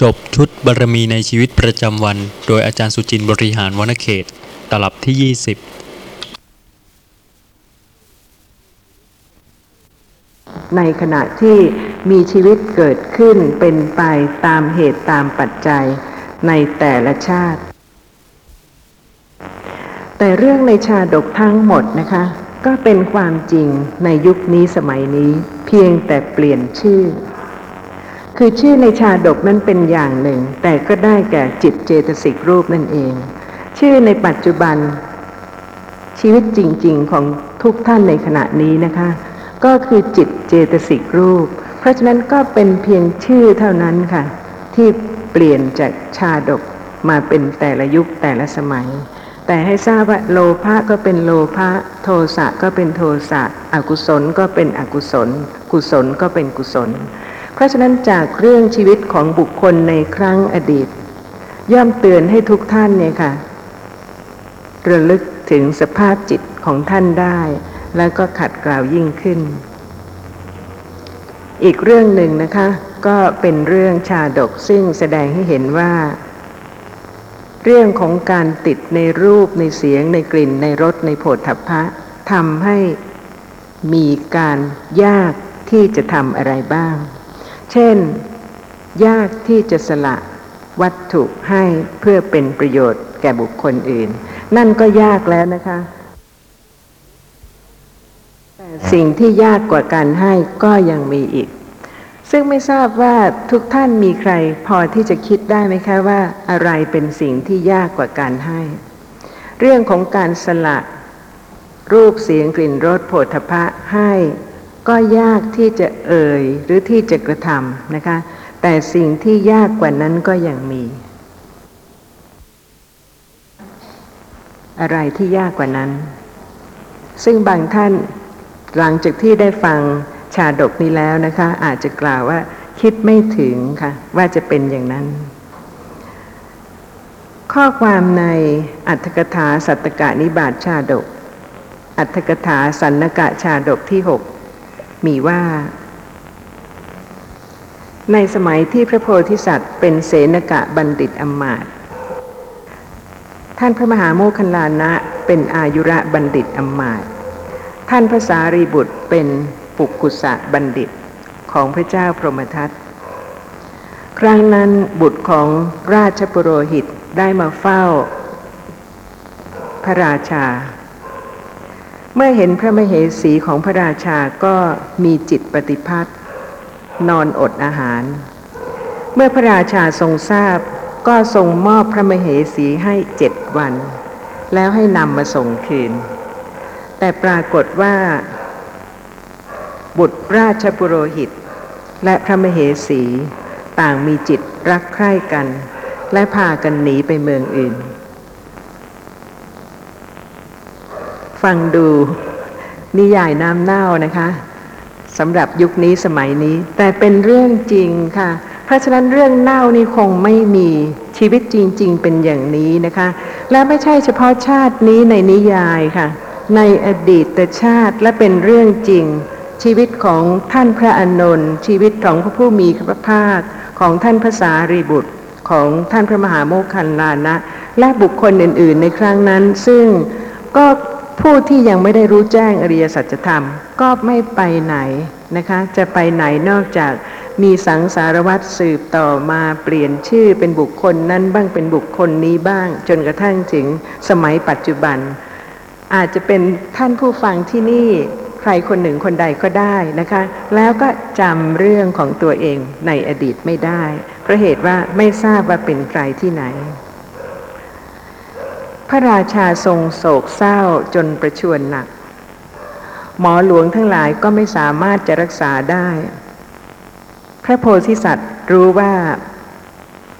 จบชุดบารมีในชีวิตประจำวัน โดยอาจารย์สุจินต์บริหารวณเขต ตลับที่ 20 ในขณะที่มีชีวิตเกิดขึ้นเป็นไปตามเหตุตามปัจจัยในแต่ละชาติ แต่เรื่องในชาดกทั้งหมดนะคะ ก็เป็นความจริงในยุคนี้สมัยนี้ เพียงแต่เปลี่ยนชื่อ คือชื่อในชาดกนั้นเป็นอย่างหนึ่ง แต่ก็ได้แก่จิตเจตสิกรูปนั่นเอง ชื่อในปัจจุบัน ชีวิตจริง ๆ ของทุกท่านในขณะนี้นะคะ ก็คือจิตเจตสิกรูป เพราะฉะนั้นก็เป็นเพียงชื่อเท่านั้นค่ะ ที่เปลี่ยนจากชาดกมาเป็นแต่ละยุคแต่ละสมัย แต่ให้ทราบว่าโลภะก็เป็นโลภะโทสะก็เป็นโทสะอกุศลก็เป็นอกุศล กุศลก็เป็นกุศล ราะฉะนั้นจากเรื่องชีวิตของบุคคลในครั้งอดีต ย่อมเตือนให้ทุกท่านเนี่ยค่ะ ระลึกถึงสภาพจิตของท่านได้ แล้วก็ขัดกล่าวยิ่งขึ้น อีกเรื่องหนึ่งนะคะ ก็เป็นเรื่องชาดกซึ่งแสดงให้เห็นว่า เรื่องของการติดในรูปในเสียงในกลิ่นในรสในโผฏฐัพพะทำให้มีการยากที่จะทำอะไรบ้าง เช่น ยากที่จะสละวัตถุให้เพื่อเป็นประโยชน์แก่บุคคลอื่น นั่นก็ยากแล้วนะคะ แต่สิ่งที่ยากกว่าการให้ก็ยังมีอีก ซึ่งไม่ทราบว่าทุกท่านมีใครพอที่จะคิดได้ไหมคะว่าอะไรเป็นสิ่งที่ยากกว่าการให้ เรื่องของการสละรูปเสียงกลิ่นรสโผฏฐพะให้ ก็ยากที่จะเอ่ยหรือที่จะกระทำนะคะ แต่สิ่งที่ยากกว่านั้นก็ยังมี อะไรที่ยากกว่านั้น ซึ่งบางท่านหลังจากที่ได้ฟังชาดกนี้แล้วนะคะ อาจจะกล่าวว่าคิดไม่ถึงค่ะ ว่าจะเป็นอย่างนั้น ข้อความในอัตถกถาสัตตกะนิบาตชาดก อัตถกถาสันนกะชาดกที่หก มีว่า ในสมัยที่พระโพธิสัตว์ เป็นเสนกะบัณฑิตอมมาต์ท่านพระมหาโมคคัลลานะเป็นอายุระบัณฑิตอมมาต์ท่านพระสารีบุตรเป็นปุกุสะบัณฑิตของพระเจ้าพรหมทัตครั้งนั้นบุตรของราชปุโรหิตได้มาเฝ้า พระราชา เมื่อเห็นพระมเหสีของพระราชาก็มีจิตปฏิพัทธ์นอนอดอาหาร เมื่อพระราชาทรงทราบก็ทรงมอบพระมเหสีให้เจ็ดวัน แล้วให้นำมาส่งคืน แต่ปรากฏว่า บุตรราชปุโรหิต และพระมเหสีต่างมีจิตรักใคร่กัน และพากันหนีไปเมืองอื่น ฟังดูนิยายน้ำเน่านะคะสำหรับยุคนี้สมัยนี้ แต่เป็นเรื่องจริงค่ะ เพราะฉะนั้นเรื่องเน่านี่คงไม่มีชีวิตจริง ๆ เป็นอย่างนี้นะคะ และไม่ใช่เฉพาะชาตินี้ในนิยายค่ะ ในอดีตชาติและเป็นเรื่องจริง ชีวิตของท่านพระอานนท์ชีวิตของพระผู้มีพระภาคของท่านพระสารีบุตรของท่านพระมหาโมคคัลลานะ และบุคคลอื่น ๆ ในครั้งนั้น ซึ่งก็ ผู้ที่ยังไม่ได้รู้แจ้งอริยสัจธรรม ก็ไม่ไปไหนนะคะ จะไปไหนนอกจากมีสังสารวัตรสืบต่อมาเปลี่ยนชื่อเป็นบุคคลนั้นบ้างเป็นบุคคลนี้บ้าง จนกระทั่งถึงสมัยปัจจุบัน อาจจะเป็นท่านผู้ฟังที่นี่ใครคนหนึ่งคนใดก็ได้นะคะ แล้วก็จำเรื่องของตัวเองในอดีตไม่ได้เพราะเหตุว่าไม่ทราบว่าเป็นใครที่ไหน ระราชาทรงโศกเศร้าจนประชวรหนัก หมอหลวงทั้งหลายก็ไม่สามารถจะรักษาได้ พระโพธิสัตว์รู้ว่า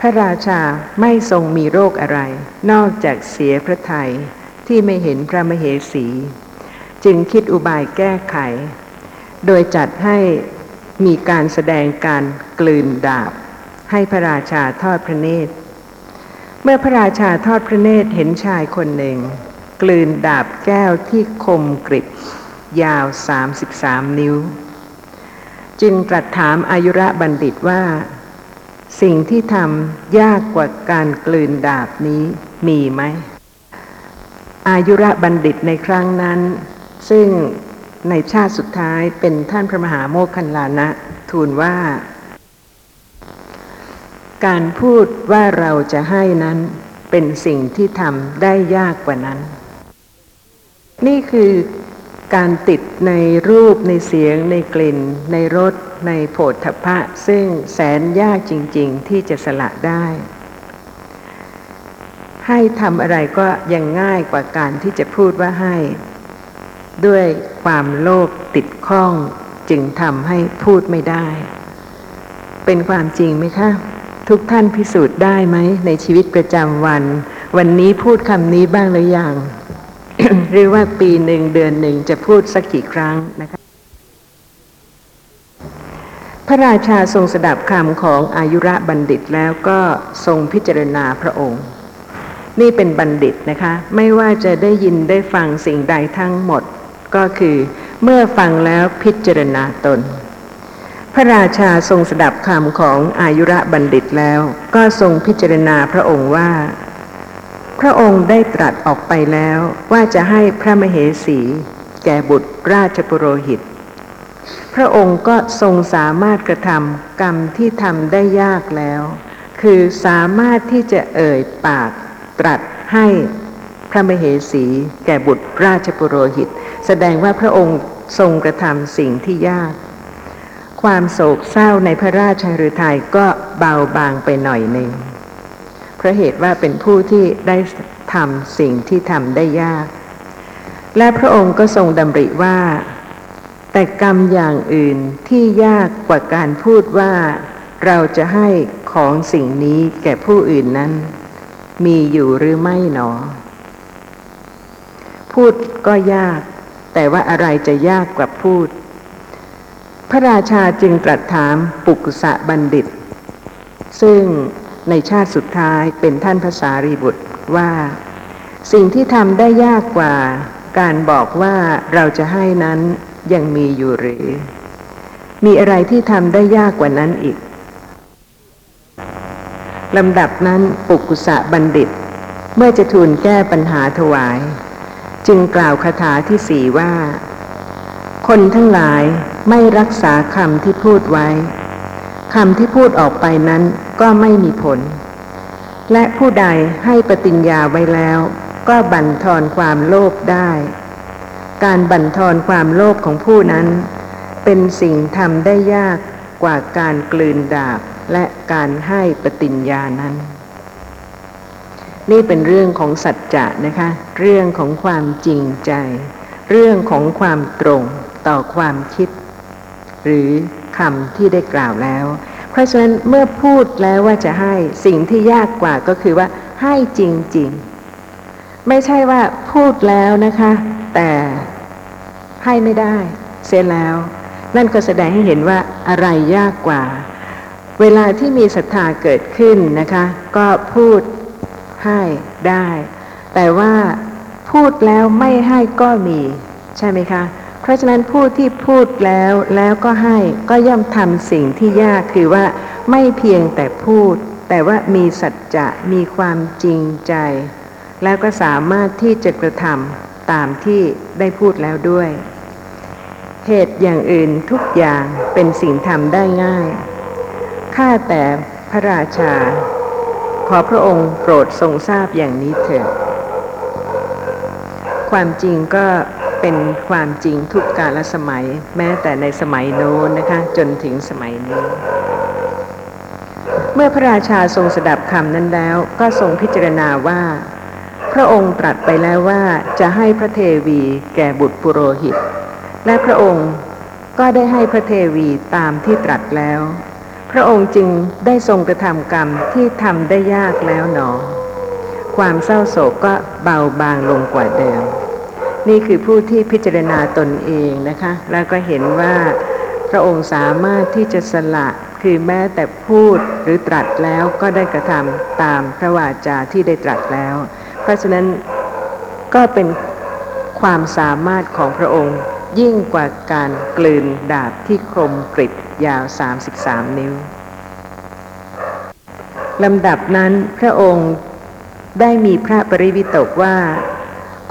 พระราชาไม่ทรงมีโรคอะไร นอกจากเสียพระทัยที่ไม่เห็นพระมเหสี จึงคิดอุบายแก้ไข โดยจัดให้มีการแสดงการกลืนดาบ ให้พระราชาทอดพระเนตร เมื่อพระราชาทอดพระเนตรเห็นชายคนหนึ่ง กลืนดาบแก้วที่คมกริบ ยาว 33 นิ้ว จึงตรัสถามอายุระบัณฑิตว่า สิ่งที่ทำยากกว่าการกลืนดาบนี้มีไหม อายุระบัณฑิตในครั้งนั้น ซึ่งในชาติสุดท้ายเป็นท่านพระมหาโมคคันลานะ ทูลว่า การพูดว่าเราจะให้นั้นเป็นสิ่งที่ทำได้ยากกว่านั้น นี่คือการติดในรูปในเสียง ในกลิ่น ในรส ในโผฏฐัพพะ ซึ่งแสนยากจริง ๆ ที่จะสละได้ ให้ทำอะไรก็ยังง่ายกว่าการที่จะพูดว่าให้ ด้วยความโลภติดข้องจึงทำให้พูดไม่ได้ เป็นความจริงไหมคะ ทุกท่านพิสูจน์ได้ไหม ในชีวิตประจำวัน วันนี้พูดคำนี้บ้างหรือยัง หรือว่าปีหนึ่งเดือนหนึ่งจะพูดสักกี่ครั้งนะคะพระราชาทรงสดับคำของอายุระบัณฑิตแล้วก็ทรงพิจารณาพระองค์ นี่เป็นบัณฑิตนะคะ ไม่ว่าจะได้ยินได้ฟังสิ่งใดทั้งหมด ก็คือ เมื่อฟังแล้วพิจารณาตน พระราชาทรงสดับคำของอายุระบัณฑิตแล้ว ก็ทรงพิจารณาพระองค์ว่า พระองค์ได้ตรัสออกไปแล้วว่าจะให้พระมเหสี แก่บุตรราชปุโรหิต พระองค์ก็ทรงสามารถกระทำกรรมที่ทำได้ยากแล้ว คือสามารถที่จะเอ่ยปากตรัสให้พระมเหสี แก่บุตรราชปุโรหิต แสดงว่าพระองค์ทรงกระทำสิ่งที่ยาก ความโศกเศร้าในพระราชฤทัยก็เบาบางไปหน่อยหนึ่งเพราะเหตุว่าเป็นผู้ที่ได้ทำสิ่งที่ทำได้ยาก และพระองค์ก็ทรงดำริว่า แต่กรรมอย่างอื่นที่ยากกว่าการพูดว่า เราจะให้ของสิ่งนี้แก่ผู้อื่นนั้น มีอยู่หรือไม่หนอ พูดก็ยาก แต่ว่าอะไรจะยากกว่าพูด ระราชาจึงตรัสถามปุกุสะบัณฑิต ซึ่งในชาติสุดท้ายเป็นท่านภาษารีบุตรว่า สิ่งที่ทำได้ยากกว่า การบอกว่าเราจะให้นั้นยังมีอยู่หรือ มีอะไรที่ทำได้ยากกว่านั้นอีกลำดับนั้นปุกุสะบัณฑิต เมื่อจะทูลแก้ปัญหาถวาย จึงกล่าวคาถาที่สี่ว่า คนทั้งหลาย ไม่รักษาคำที่พูดไว้คำที่พูดออกไปนั้นก็ไม่มีผล และผู้ใดให้ปฏิญญาไว้แล้ว ก็บั่นทอนความโลภได้ การบั่นทอนความโลภของผู้นั้น เป็นสิ่งทำได้ยากกว่าการกลืนดาบและการให้ปฏิญญานั้น นี่เป็นเรื่องของสัจจะนะคะ เรื่องของความจริงใจ เรื่องของความตรงต่อความคิด หรือคำที่ได้กล่าวแล้ว เพราะฉะนั้นเมื่อพูดแล้วว่าจะให้สิ่งที่ยากกว่าก็คือว่าให้จริง ๆ ไม่ใช่ว่าพูดแล้วนะคะ แต่ให้ไม่ได้ เสียแล้ว นั่นก็แสดงให้เห็นว่าอะไรยากกว่า เวลาที่มีศรัทธาเกิดขึ้นนะคะ ก็พูดให้ได้ แต่ว่าพูดแล้วไม่ให้ก็มี ใช่ไหมคะ เพราะฉะนั้นผู้ที่พูดแล้วแล้วก็ให้ก็ย่อมทำสิ่งที่ยากคือว่าไม่เพียงแต่พูด แต่ว่ามีสัจจะมีความจริงใจ แล้วก็สามารถที่จะกระทำตามที่ได้พูดแล้วด้วย เหตุอย่างอื่นทุกอย่างเป็นสิ่งทำได้ง่าย ข้าแต่พระราชา ขอพระองค์โปรดทรงทราบอย่างนี้เถิดความจริงก็ เป็นความจริงทุกกาลสมัย แม้แต่ในสมัยโน้นนะคะ จนถึงสมัยนี้ เมื่อพระราชาทรงสดับคำนั้นแล้ว ก็ทรงพิจารณาว่า พระองค์ตรัสไปแล้วว่าจะให้พระเทวีแก่บุตรปุโรหิต และพระองค์ก็ได้ให้พระเทวีตามที่ตรัสแล้ว พระองค์จึงได้ทรงกระทำกรรมที่ทำได้ยากแล้วหนอ ความเศร้าโศกก็เบาบางลงกว่าเดิม นี่คือผู้ที่พิจารณาตนเองนะคะ แล้วก็เห็นว่าพระองค์สามารถที่จะสละคือแม้แต่พูดหรือตรัสแล้วก็ได้กระทำตามพระวาจาที่ได้ตรัสแล้ว เพราะฉะนั้นก็เป็นความสามารถของพระองค์ยิ่งกว่าการกลืนดาบที่คมกริบยาว 33 นิ้วลำดับนั้นพระองค์ได้มีพระปริวิตกว่า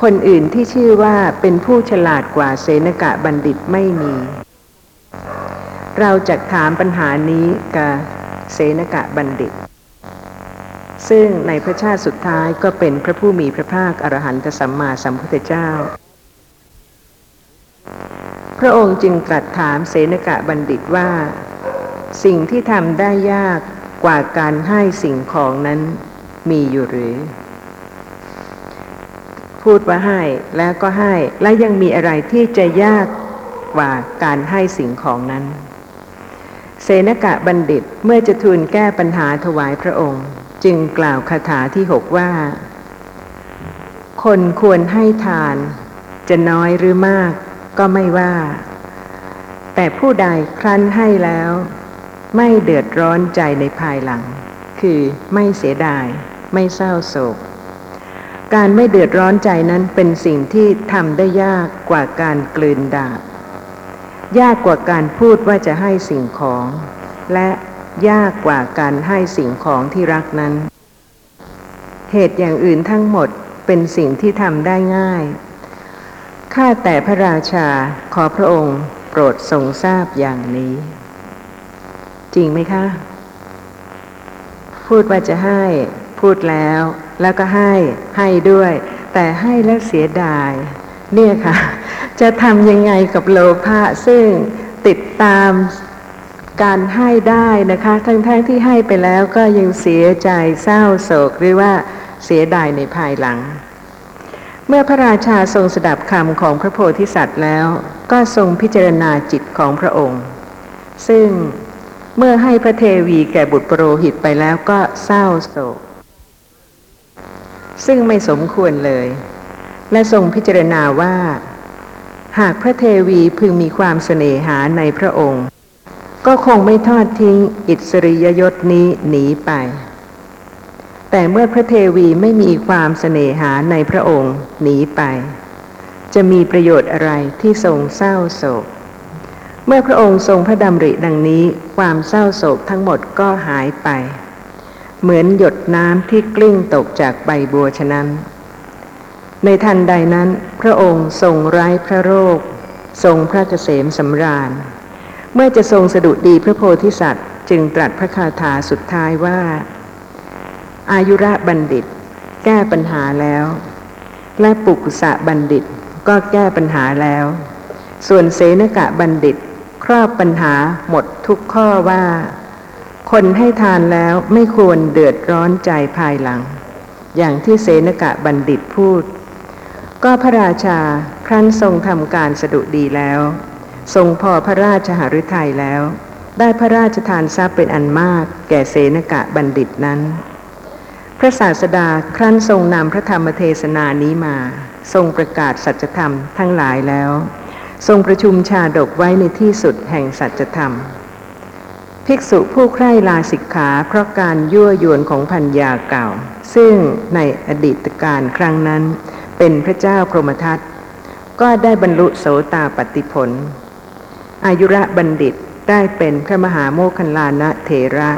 คนอื่นที่ชื่อว่าเป็นผู้ฉลาดกว่าเสนกะบัณฑิตไม่มี เราจะถามปัญหานี้กับเสนกะบัณฑิต ซึ่งในพระชาติสุดท้ายก็เป็นพระผู้มีพระภาคอรหันตสัมมาสัมพุทธเจ้า พระองค์จึงตรัสถามเสนกะบัณฑิตว่า สิ่งที่ทำได้ยากกว่าการให้สิ่งของนั้นมีอยู่หรือ พูดว่าให้แล้วก็ให้ และยังมีอะไรที่จะยากกว่าการให้สิ่งของนั้น เสนกะบัณฑิตเมื่อจะทูลแก้ปัญหาถวายพระองค์ จึงกล่าวคาถาที่หกว่า คนควรให้ทาน จะน้อยหรือมากก็ไม่ว่า แต่ผู้ใดครั้นให้แล้ว ไม่เดือดร้อนใจในภายหลัง คือไม่เสียดาย ไม่เศร้าโศก การไม่เดือดร้อนใจนั้นเป็นสิ่งที่ทำได้ยากกว่าการกลืนดาบ ยากกว่าการพูดว่าจะให้สิ่งของ และยากกว่าการให้สิ่งของที่รักนั้น เหตุอย่างอื่นทั้งหมดเป็นสิ่งที่ทำได้ง่าย ข้าแต่พระราชาขอพระองค์โปรดทรงทราบอย่างนี้ จริงไหมคะ พูดว่าจะให้ พูดแล้ว แล้วก็ให้ให้ด้วย แต่ให้แล้วเสียดาย เนี่ยค่ะ จะทำยังไงกับโลภะซึ่งติดตามการให้ได้นะคะ ทั้งๆทที่ให้ไปแล้วก็ยังเสียใจเศร้าโศกหรือว่าเสียดายในภายหลัง เมื่อพระราชาทรงสดับคำของพระโพธิสัตว์แล้ว ก็ทรงพิจารณาจิตของพระองค์ ซึ่งเมื่อให้พระเทวีแก่บุตรปรโรหิตไปแล้วก็เศร้าโศก ซึ่งไม่สมควรเลย และทรงพิจารณาว่า หากพระเทวีพึงมีความเสน่หาในพระองค์ ก็คงไม่ทอดทิ้งอิสริยยศนี้หนีไป แต่เมื่อพระเทวีไม่มีความเสน่หาในพระองค์หนีไป จะมีประโยชน์อะไรที่ทรงเศร้าโศกเมื่อพระองค์ทรงพระดำริดังนี้ความเศร้าโศกทั้งหมดก็หายไป เหมือนหยดน้ำที่กลิ้งตกจากใบบัวฉะนั้น ในทันใดนั้น พระองค์ทรงไร้พระโรค ทรงพระเกษมสำราญ เมื่อจะทรงสดุดีพระโพธิสัตว์ จึงตรัสพระคาถาสุดท้ายว่า อายุระบัณฑิต แก้ปัญหาแล้ว และปุกุสะบัณฑิตก็แก้ปัญหาแล้ว ส่วนเสนกะบัณฑิต ครอบปัญหาหมดทุกข้อว่า คนให้ทานแล้วไม่ควรเดือดร้อนใจภายหลัง อย่างที่เสนกะบัณฑิตพูด ก็พระราชาครั้นทรงทำการสะดุดีแล้ว ทรงพอพระราชหฤทัยแล้ว ได้พระราชทานทรัพย์เป็นอันมาก แก่เสนกะบัณฑิตนั้น พระศาสดาครั้นทรงนำพระธรรมเทศนานี้มา ทรงประกาศสัจธรรมทั้งหลายแล้ว ทรงประชุมชาดกไว้ในที่สุดแห่งสัจธรรม ภิกษุผู้ใคร่ลาสิกขาเพราะการยั่วยวนของพัญญาเก่า ซึ่งในอดีตการครั้งนั้นเป็นพระเจ้าพรหมทัตก็ได้บรรลุโสตาปฏิผล อายุระบัณฑิตได้เป็นพระมหาโมคคัลลานะเถระ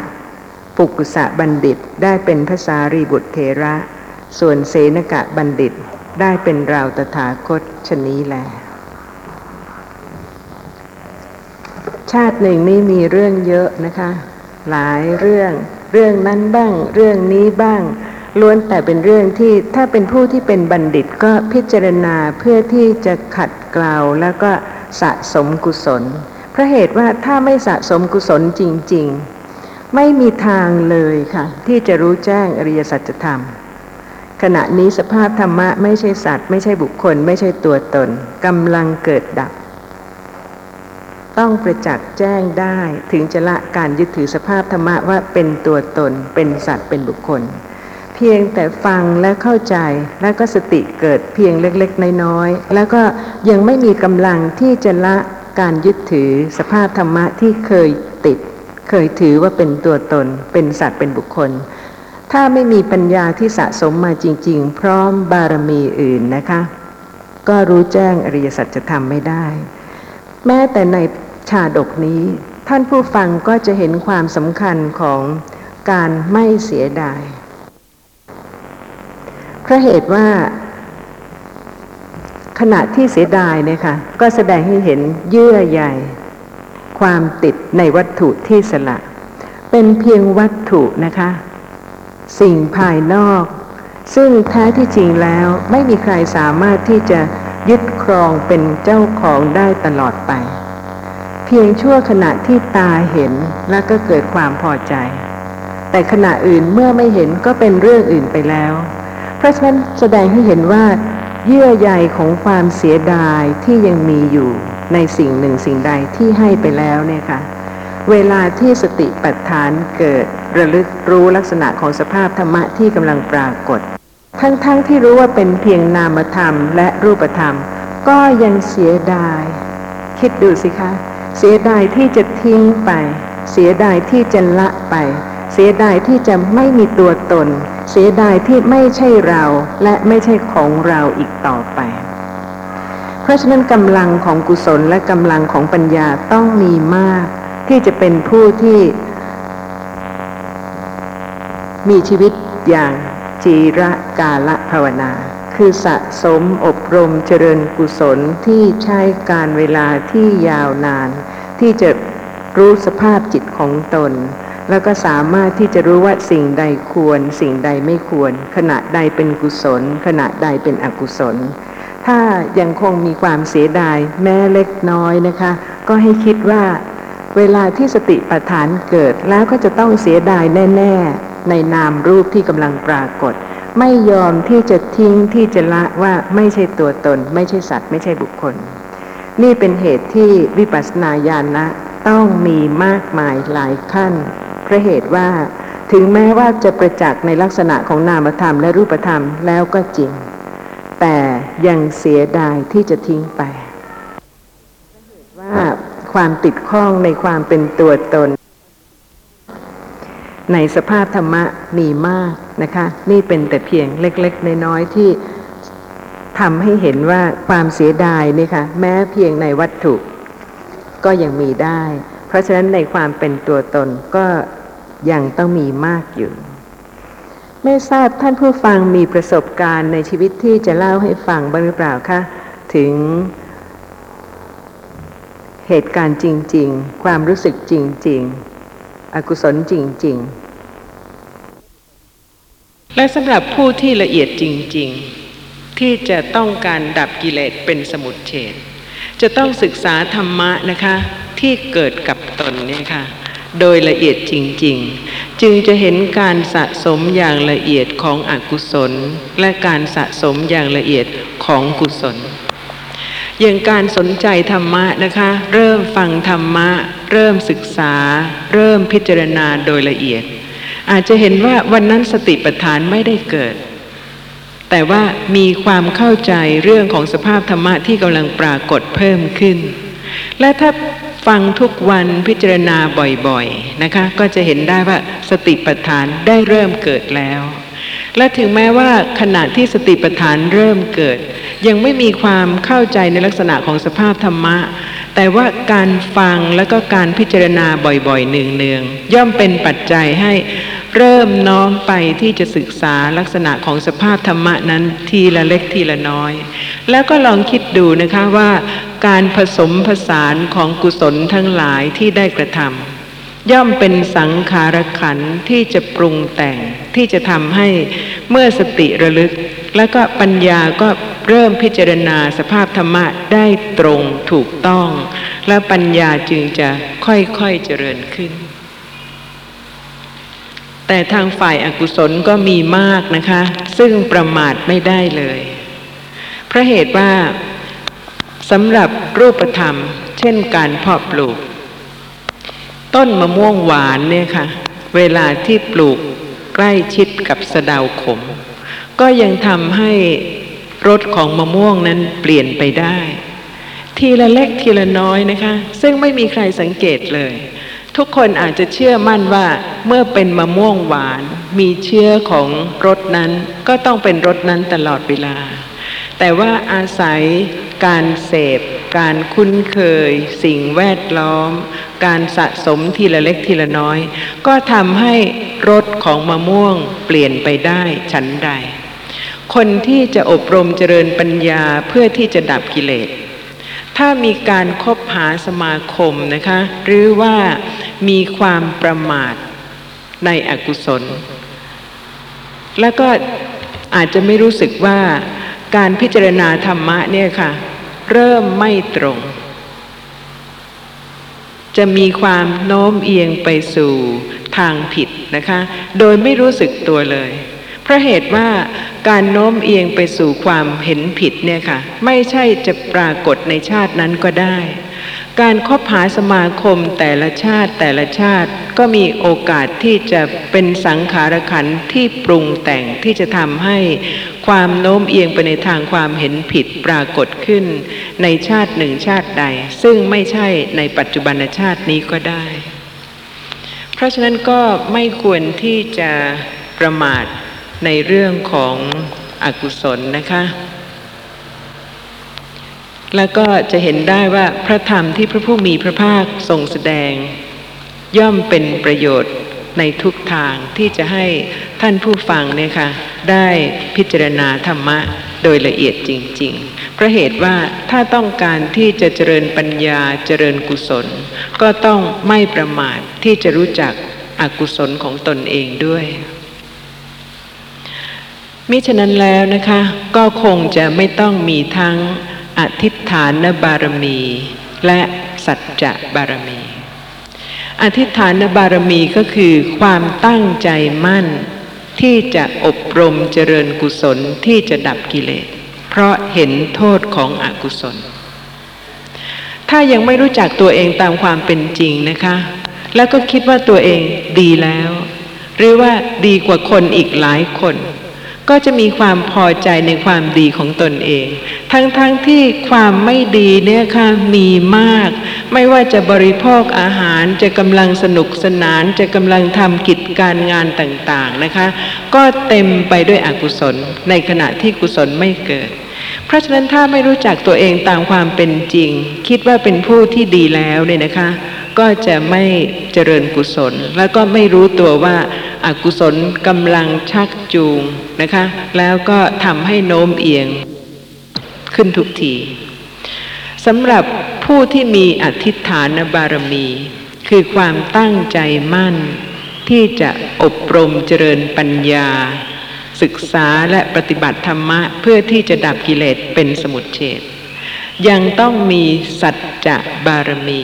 ปุกุสะบัณฑิตได้เป็นพระสารีบุตรเถระ ส่วนเสนกะบัณฑิตได้เป็นราวตถาคตชนนี้แล ชาติหนึ่งนี่มีเรื่องเยอะนะคะ หลายเรื่อง เรื่องนั้นบ้าง เรื่องนี้บ้าง ล้วนแต่เป็นเรื่องที่ถ้าเป็นผู้ที่เป็นบัณฑิตก็พิจารณาเพื่อที่จะขัดเกลาแล้วก็สะสมกุศล เพราะเหตุว่าถ้าไม่สะสมกุศลจริง ๆ ไม่มีทางเลยค่ะ ที่จะรู้แจ้งอริยสัจธรรมขณะนี้สภาพธรรมะไม่ใช่สัตว์ ไม่ใช่บุคคล ไม่ใช่ตัวตนกำลังเกิดดับ ต้องประจักษ์แจ้งได้ถึงจะละการยึดถือสภาพธรรมะว่าเป็นตัวตน เป็นสัตว์เป็นบุคคล เพียงแต่ฟังและเข้าใจแล้วก็สติเกิดเพียงเล็กๆ น้อยๆ แล้วก็ยังไม่มีกำลังที่จะละการยึดถือสภาพธรรมะที่เคยติด เคยถือว่าเป็นตัวตน เป็นสัตว์เป็นบุคคล ถ้าไม่มีปัญญาที่สะสมมาจริง ๆ พร้อมบารมีอื่นนะคะ ก็รู้แจ้งอริยสัจธรรมไม่ได้ แม้แต่ใน ชาดกนี้ ท่านผู้ฟังก็จะเห็นความสำคัญของการไม่เสียดายเพราะเหตุว่า ขณะที่เสียดายเนี่ยค่ะก็แสดงให้เห็นเยื่อใยความติดในวัตถุที่สละ เป็นเพียงวัตถุนะคะ สิ่งภายนอก ซึ่งแท้ที่จริงแล้วไม่มีใครสามารถที่จะยึดครองเป็นเจ้าของได้ตลอดไป เพียงชั่วขณะที่ตาเห็นแล้วก็เกิดความพอใจ แต่ขณะอื่นเมื่อไม่เห็นก็เป็นเรื่องอื่นไปแล้ว เพราะฉะนั้นแสดงให้เห็นว่า เยื่อใยของความเสียดายที่ยังมีอยู่ในสิ่งหนึ่งสิ่งใดที่ให้ไปแล้วเนี่ยค่ะ เวลาที่สติปัฏฐานเกิดระลึกรู้ลักษณะของสภาพธรรมะที่กำลังปรากฏ ทั้งๆทที่รู้ว่าเป็นเพียงนามธรรมและรูปธรรม ก็ยังเสียดาย คิดดูสิคะ เสียดายที่จะทิ้งไป เสียดายที่จะละไป เสียดายที่จะไม่มีตัวตน เสียดายที่ไม่ใช่เราและไม่ใช่ของเราอีกต่อไป เพราะฉะนั้นกำลังของกุศลและกำลังของปัญญาต้องมีมาก ที่จะเป็นผู้ที่ มีชีวิตอย่างจีระกาละภาวนา คือสะ สมอบรมเจริญกุศลที่ใช้การเวลาที่ยาวนาน ที่จะรู้สภาพจิตของตน แล้วก็สามารถที่จะรู้ว่าสิ่งใดควร สิ่งใดไม่ควร ขณะใดเป็นกุศล ขณะใดเป็นอกุศล ถ้ายังคงมีความเสียดายแม้เล็กน้อยนะคะ ก็ให้คิดว่าเวลาที่สติปัฏฐานเกิดแล้วก็จะต้องเสียดายแน่ ๆ ในนามรูปที่กำลังปรากฏ ไม่ยอมที่จะทิ้งที่จะละว่าไม่ใช่ตัวตน ไม่ใช่สัตว์ ไม่ใช่บุคคล นี่เป็นเหตุที่วิปัสสนาญาณะต้องมีมากมายหลายขั้นเพราะเหตุว่าถึงแม้ว่าจะประจักษ์ในลักษณะของนามธรรมและรูปธรรมแล้วก็จริง แต่ยังเสียดายที่จะทิ้งไปว่าความติดข้องในความเป็นตัวตน ในสภาพธรรมะมีมากนะคะ นี่เป็นแต่เพียงเล็กๆน้อยๆที่ทำให้เห็นว่าความเสียดายนี่ค่ะแม้เพียงในวัตถุก็ยังมีได้ เพราะฉะนั้นในความเป็นตัวตนก็ยังต้องมีมากอยู่ ไม่ทราบท่านผู้ฟังมีประสบการณ์ในชีวิตที่จะเล่าให้ฟังบ้างหรือเปล่าคะถึงเหตุการณ์จริง ๆ ความรู้สึกจริง ๆ อกุศลจริง ๆ และสำหรับผู้ที่ละเอียดจริง ๆ ที่จะต้องการดับกิเลสเป็นสมุทเฉดจะต้องศึกษาธรรมะนะคะที่เกิดกับตนเนี่ยค่ะโดยละเอียดจริง ๆ จึงจะเห็นการสะสมอย่างละเอียดของอกุศล และการสะสมอย่างละเอียดของกุศล อย่างการสนใจธรรมะนะคะ เริ่มฟังธรรมะ เริ่มศึกษา เริ่มพิจารณาโดยละเอียด อาจจะเห็นว่าวันนั้นสติปัฏฐานไม่ได้เกิด แต่ว่ามีความเข้าใจเรื่องของสภาพธรรมะที่กำลังปรากฏเพิ่มขึ้น และถ้าฟังทุกวันพิจารณาบ่อยๆนะคะ ก็จะเห็นได้ว่าสติปัฏฐานได้เริ่มเกิดแล้ว และถึงแม้ว่าขณะที่สติปัฏฐานเริ่มเกิด ยังไม่มีความเข้าใจในลักษณะของสภาพธรรมะ แต่ว่าการฟังแล้วก็การพิจารณาบ่อยๆเนืองๆย่อมเป็นปัจจัยให้เริ่มน้อมไปที่จะศึกษาลักษณะของสภาพธรรมะนั้นทีละเล็กทีละน้อย แล้วก็ลองคิดดูนะคะว่า การผสมผสานของกุศลทั้งหลายที่ได้กระทำ ย่อมเป็นสังขารขันที่จะปรุงแต่งที่จะทำให้เมื่อสติระลึก แล้วก็ปัญญาก็เริ่มพิจารณาสภาพธรรมะได้ตรงถูกต้อง และปัญญาจึงจะค่อยๆเจริญขึ้น แต่ทางฝ่ายอากุศลก็มีมากนะคะ ซึ่งประมาทไม่ได้เลยเพราะเหตุว่าสำหรับรูปธรรม เช่นการเพาะปลูก ต้นมะม่วงหวานเนี่ยค่ะ เวลาที่ปลูกใกล้ชิดกับสะดาวขม ก็ยังทำให้รสของมะม่วงนั้นเปลี่ยนไปได้ ทีละเล็กทีละน้อยนะคะ ซึ่งไม่มีใครสังเกตเลย ทุกคนอาจจะเชื่อมั่นว่าเมื่อเป็นมะม่วงหวาน มีเชื้อของรสนั้น ก็ต้องเป็นรสนั้นตลอดเวลา แต่ว่าอาศัยการเสพ การคุ้นเคย สิ่งแวดล้อม การสะสมทีละเล็กทีละน้อย ก็ทำให้รสของมะม่วงเปลี่ยนไปได้ฉันใด คนที่จะอบรมเจริญปัญญาเพื่อที่จะดับกิเลส ถ้ามีการคบหาสมาคมนะคะ หรือว่ามีความประมาทในอกุศล แล้วก็อาจจะไม่รู้สึกว่าการพิจารณาธรรมะเนี่ยค่ะ เริ่มไม่ตรง จะมีความโน้มเอียงไปสู่ทางผิดนะคะ โดยไม่รู้สึกตัวเลย เพราะเหตุว่าการโน้มเอียงไปสู่ความเห็นผิดเนี่ยค่ะ ไม่ใช่จะปรากฏในชาตินั้นก็ได้ การคบหาสมาคมแต่ละชาติแต่ละชาติก็มีโอกาสที่จะเป็นสังขารขันที่ปรุงแต่งที่จะทำให้ความโน้มเอียงไปในทางความเห็นผิดปรากฏขึ้น ในชาติหนึ่งชาติใด ซึ่งไม่ใช่ในปัจจุบันชาตินี้ก็ได้ เพราะฉะนั้นก็ไม่ควรที่จะประมาทในเรื่องของอกุศลนะคะ แล้วก็จะเห็นได้ว่าพระธรรมที่พระผู้มีพระภาคทรงแสดง ย่อมเป็นประโยชน์ในทุกทางที่จะให้ท่านผู้ฟังเนี่ยค่ะได้พิจารณาธรรมะโดยละเอียดจริง ๆ เพราะเหตุว่าถ้าต้องการที่จะเจริญปัญญาเจริญกุศล ก็ต้องไม่ประมาทที่จะรู้จักอกุศลของตนเองด้วย มิฉะนั้นแล้วนะคะ ก็คงจะไม่ต้องมีทั้ง อธิษฐานบารมี และสัจจะบารมี อธิษฐานบารมีก็คือความตั้งใจมั่น ที่จะอบรมเจริญกุศลที่จะดับกิเลส เพราะเห็นโทษของอกุศล ถ้ายังไม่รู้จักตัวเองตามความเป็นจริงนะคะ แล้วก็คิดว่าตัวเองดีแล้ว หรือว่าดีกว่าคนอีกหลายคน ก็จะมีความพอใจในความดีของตนเอง ทั้งๆทที่ความไม่ดีเนี่ยค่ะมีมาก ไม่ว่าจะบริโภคอาหารจะกำลังสนุกสนานจะกำลังทำกิจการงานต่างๆนะคะ ก็เต็มไปด้วยอกุศล ในขณะที่กุศลไม่เกิด เพราะฉะนั้นถ้าไม่รู้จักตัวเองตามความเป็นจริง คิดว่าเป็นผู้ที่ดีแล้วเนี่ยนะคะ ก็จะไม่เจริญกุศล แล้วก็ไม่รู้ตัวว่าอากุศลกำลังชักจูงนะคะ แล้วก็ทำให้โน้มเอียงขึ้นทุกทีสำหรับผู้ที่มีอธิษฐานบารมี คือความตั้งใจมั่น ที่จะอบรมเจริญปัญญา ศึกษาและปฏิบัติธรรมะ เพื่อที่จะดับกิเลสเป็นสมุทเฉดยังต้องมีสัจจะบารมี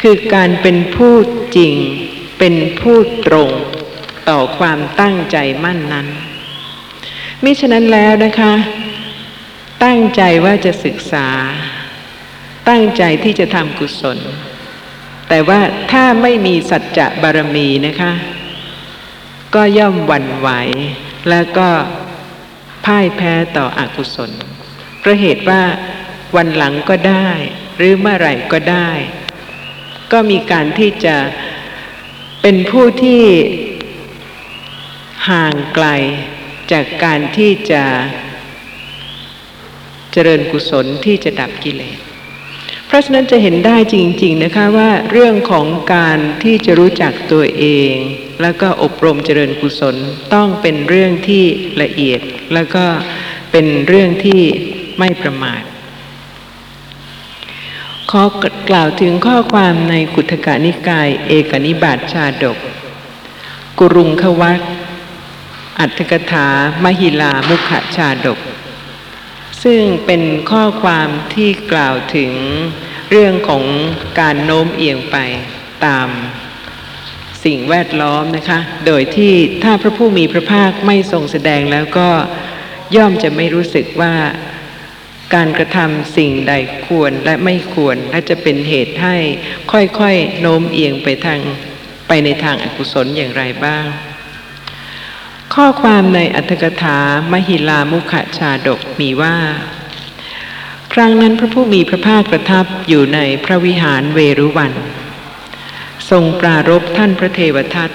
คือการเป็นผู้จริง เป็นผู้ตรงต่อความตั้งใจมั่นนั้น มิฉะนั้นแล้วนะคะ ตั้งใจว่าจะศึกษา ตั้งใจที่จะทำกุศล แต่ว่าถ้าไม่มีสัจจะบารมีนะคะ ก็ย่อมหวั่นไหว แล้วก็พ่ายแพ้ต่ออกุศลเพราะเหตุว่าวันหลังก็ได้ หรือเมื่อไหร่ก็ได้ ก็มีการที่จะเป็นผู้ที่ห่างไกลจากการที่จะเจริญกุศลที่จะดับกิเลส เพราะฉะนั้นจะเห็นได้จริง ๆนะคะว่าเรื่องของการที่จะรู้จักตัวเอง แล้วก็อบรมเจริญกุศลต้องเป็นเรื่องที่ละเอียด แล้วก็เป็นเรื่องที่ไม่ประมาท ขอกล่าวถึงข้อความในขุทกานิกาย เอกนิบาตชาดก กุรุงควัตอัตถกถามหิลามุขชาดก ซึ่งเป็นข้อความที่กล่าวถึงเรื่องของการโน้มเอียงไปตามสิ่งแวดล้อมนะคะ โดยที่ถ้าพระผู้มีพระภาคไม่ทรงแสดงแล้วก็ย่อมจะไม่รู้สึกว่า การกระทำสิ่งใดควรและไม่ควรและจะเป็นเหตุให้ค่อยๆโน้มเอียงไปทางไปในทางอากุศลอย่างไรบ้าง ข้อความในอัตถกถามหิลามุขชาดกมีว่า ครั้งนั้นพระผู้มีพระภาคประทับอยู่ในพระวิหารเวรุวัน ทรงปรารบท่านพระเทวทัต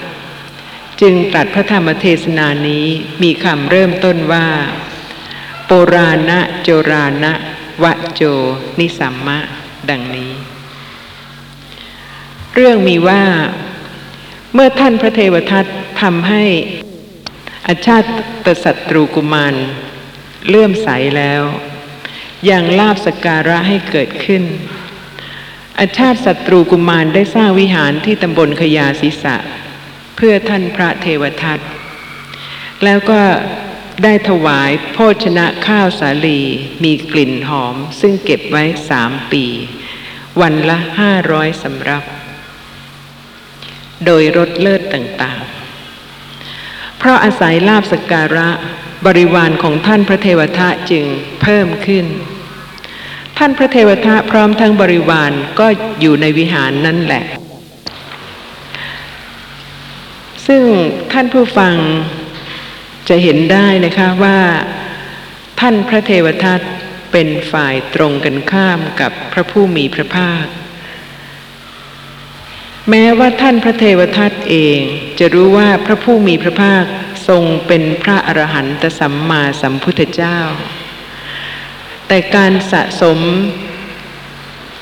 จึงตรัสพระธรรมเทศนานี้มีคำเริ่มต้นว่า โปราณะโจราณะวะโจ นิสัมมะ ดังนี้ เรื่องมีว่า เมื่อท่านพระเทวทัตทำให้อาชาติตศัตรูกุมารเลื่อมใสแล้วยังลาบสกการะให้เกิดขึ้น อาชาติศัตรูกุมารได้สร้างวิหารที่ตำบลขยาศีสะ เพื่อท่านพระเทวทัตแล้วก็ ได้ถวายโภชนะข้าวสาลีมีกลิ่นหอม ซึ่งเก็บไว้สามปี วันละห้าร้อยสำรับ โดยรถเลิศต่างๆ เพราะอาศัยลาบสการะบริวารของท่านพระเทวทะจึงเพิ่มขึ้น ท่านพระเทวทะพร้อมทั้งบริวารก็อยู่ในวิหารนั่นแหละ ซึ่งท่านผู้ฟัง จะเห็นได้นะคะว่าท่านพระเทวทัตเป็นฝ่ายตรงกันข้ามกับพระผู้มีพระภาค แม้ว่าท่านพระเทวทัตเองจะรู้ว่าพระผู้มีพระภาคทรงเป็นพระอรหันตสัมมาสัมพุทธเจ้า แต่การสะสม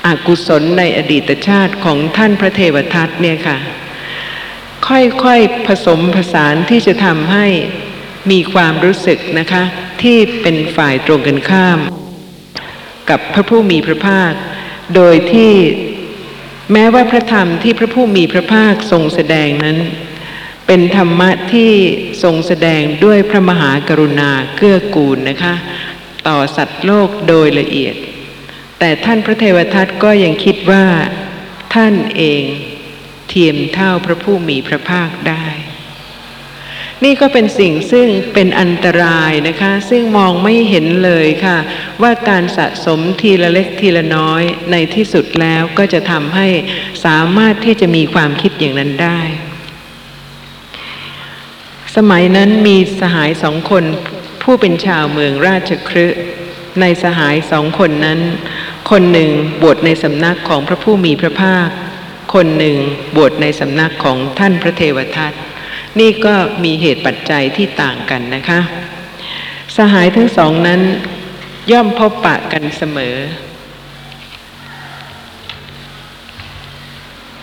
อกุศลในอดีตชาติของท่านพระเทวทัตเนี่ยค่ะ ค่อยๆผสมผสานที่จะทำให้ มีความรู้สึกนะคะ ที่เป็นฝ่ายตรงกันข้าม กับพระผู้มีพระภาค โดยที่แม้ว่าพระธรรมที่พระผู้มีพระภาคทรงแสดงนั้น เป็นธรรมะที่ทรงแสดงด้วยพระมหากรุณาเกื้อกูลนะคะ ต่อสัตว์โลกโดยละเอียด แต่ท่านพระเทวทัตก็ยังคิดว่าท่านเองเทียมเท่าพระผู้มีพระภาคได้ นี่ก็เป็นสิ่งซึ่งเป็นอันตรายนะคะ ซึ่งมองไม่เห็นเลยค่ะ ว่าการสะสมทีละเล็กทีละน้อยในที่สุดแล้วก็จะทำให้สามารถที่จะมีความคิดอย่างนั้นได้ สมัยนั้นมีสหายสองคนผู้เป็นชาวเมืองราชครืในสหายสองคนนั้น คนหนึ่งบวชในสำนักของพระผู้มีพระภาค คนหนึ่งบวชในสำนักของท่านพระเทวทัต นี่ก็มีเหตุปัจจัยที่ต่างกันนะคะ สหายทั้งสองนั้นย่อมพบปะกันเสมอ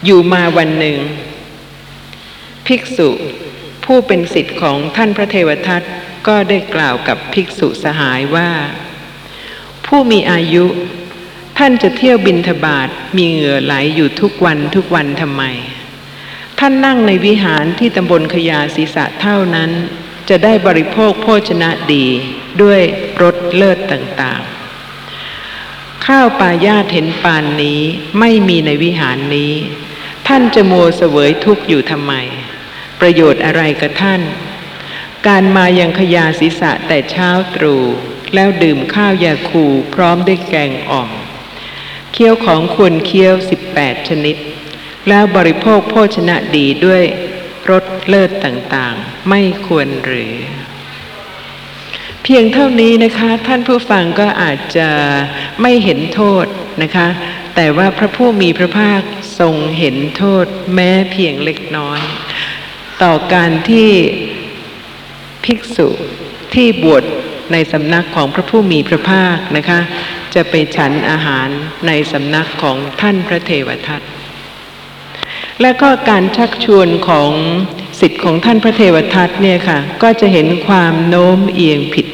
อยู่มาวันหนึ่ง ภิกษุผู้เป็นสิทธิ์ของท่านพระเทวทัตก็ได้กล่าวกับภิกษุสหายว่า ผู้มีอายุ ท่านจะเที่ยวบินทบาทมีเหงื่อไหลอยู่ทุกวันทุกวันทำไม ท่านนั่งในวิหารที่ตำบลขยาศีสะเท่านั้น จะได้บริโภคโภชนะดีด้วยรสเลิศต่างๆ ข้าวปลายาเห็นปานนี้ไม่มีในวิหารนี้ ท่านจะโมวเสวยทุกข์อยู่ทำไม ประโยชน์อะไรกับท่าน การมายังขยาศีสะแต่เช้าตรู่แล้วดื่มข้าวยาคูพร้อมด้วยแกงอ่อม เคี้ยวของควรเคี้ยวสิบแปดชนิด แล้วบริโภคโภชนะดีด้วยรสเลิศต่างๆ ไม่ควรหรือ เพียงเท่านี้นะคะ ท่านผู้ฟังก็อาจจะไม่เห็นโทษนะคะ แต่ว่าพระผู้มีพระภาคทรงเห็นโทษแม้เพียงเล็กน้อย ต่อการที่ภิกษุที่บวชในสำนักของพระผู้มีพระภาคนะคะ จะไปฉันอาหารในสำนักของท่านพระเทวทัต และก็การชักชวนของสิทธิ์ของท่านพระเทวทัตเนี่ยค่ะ ก็จะเห็นความโน้มเอียงผิด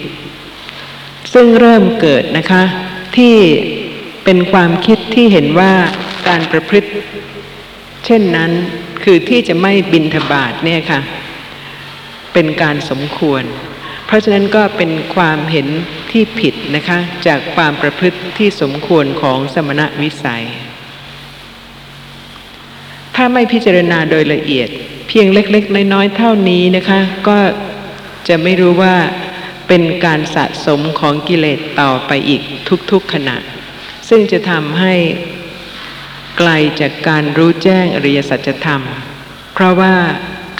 ซึ่งเริ่มเกิดนะคะ ที่เป็นความคิดที่เห็นว่าการประพฤติ เช่นนั้นคือที่จะไม่บินทบาทเนี่ยค่ะ เป็นการสมควร เพราะฉะนั้นก็เป็นความเห็นที่ผิดนะคะ จากความประพฤติที่สมควรของสมณวิสัย ถ้าไม่พิจารณาโดยละเอียด เพียงเล็ก ๆ น้อยๆเท่านี้นะคะ ก็จะไม่รู้ว่าเป็นการสะสมของกิเลสต่อไปอีกทุกๆขณะ ซึ่งจะทำให้ไกลจากการรู้แจ้งอริยสัจธรรม เพราะว่า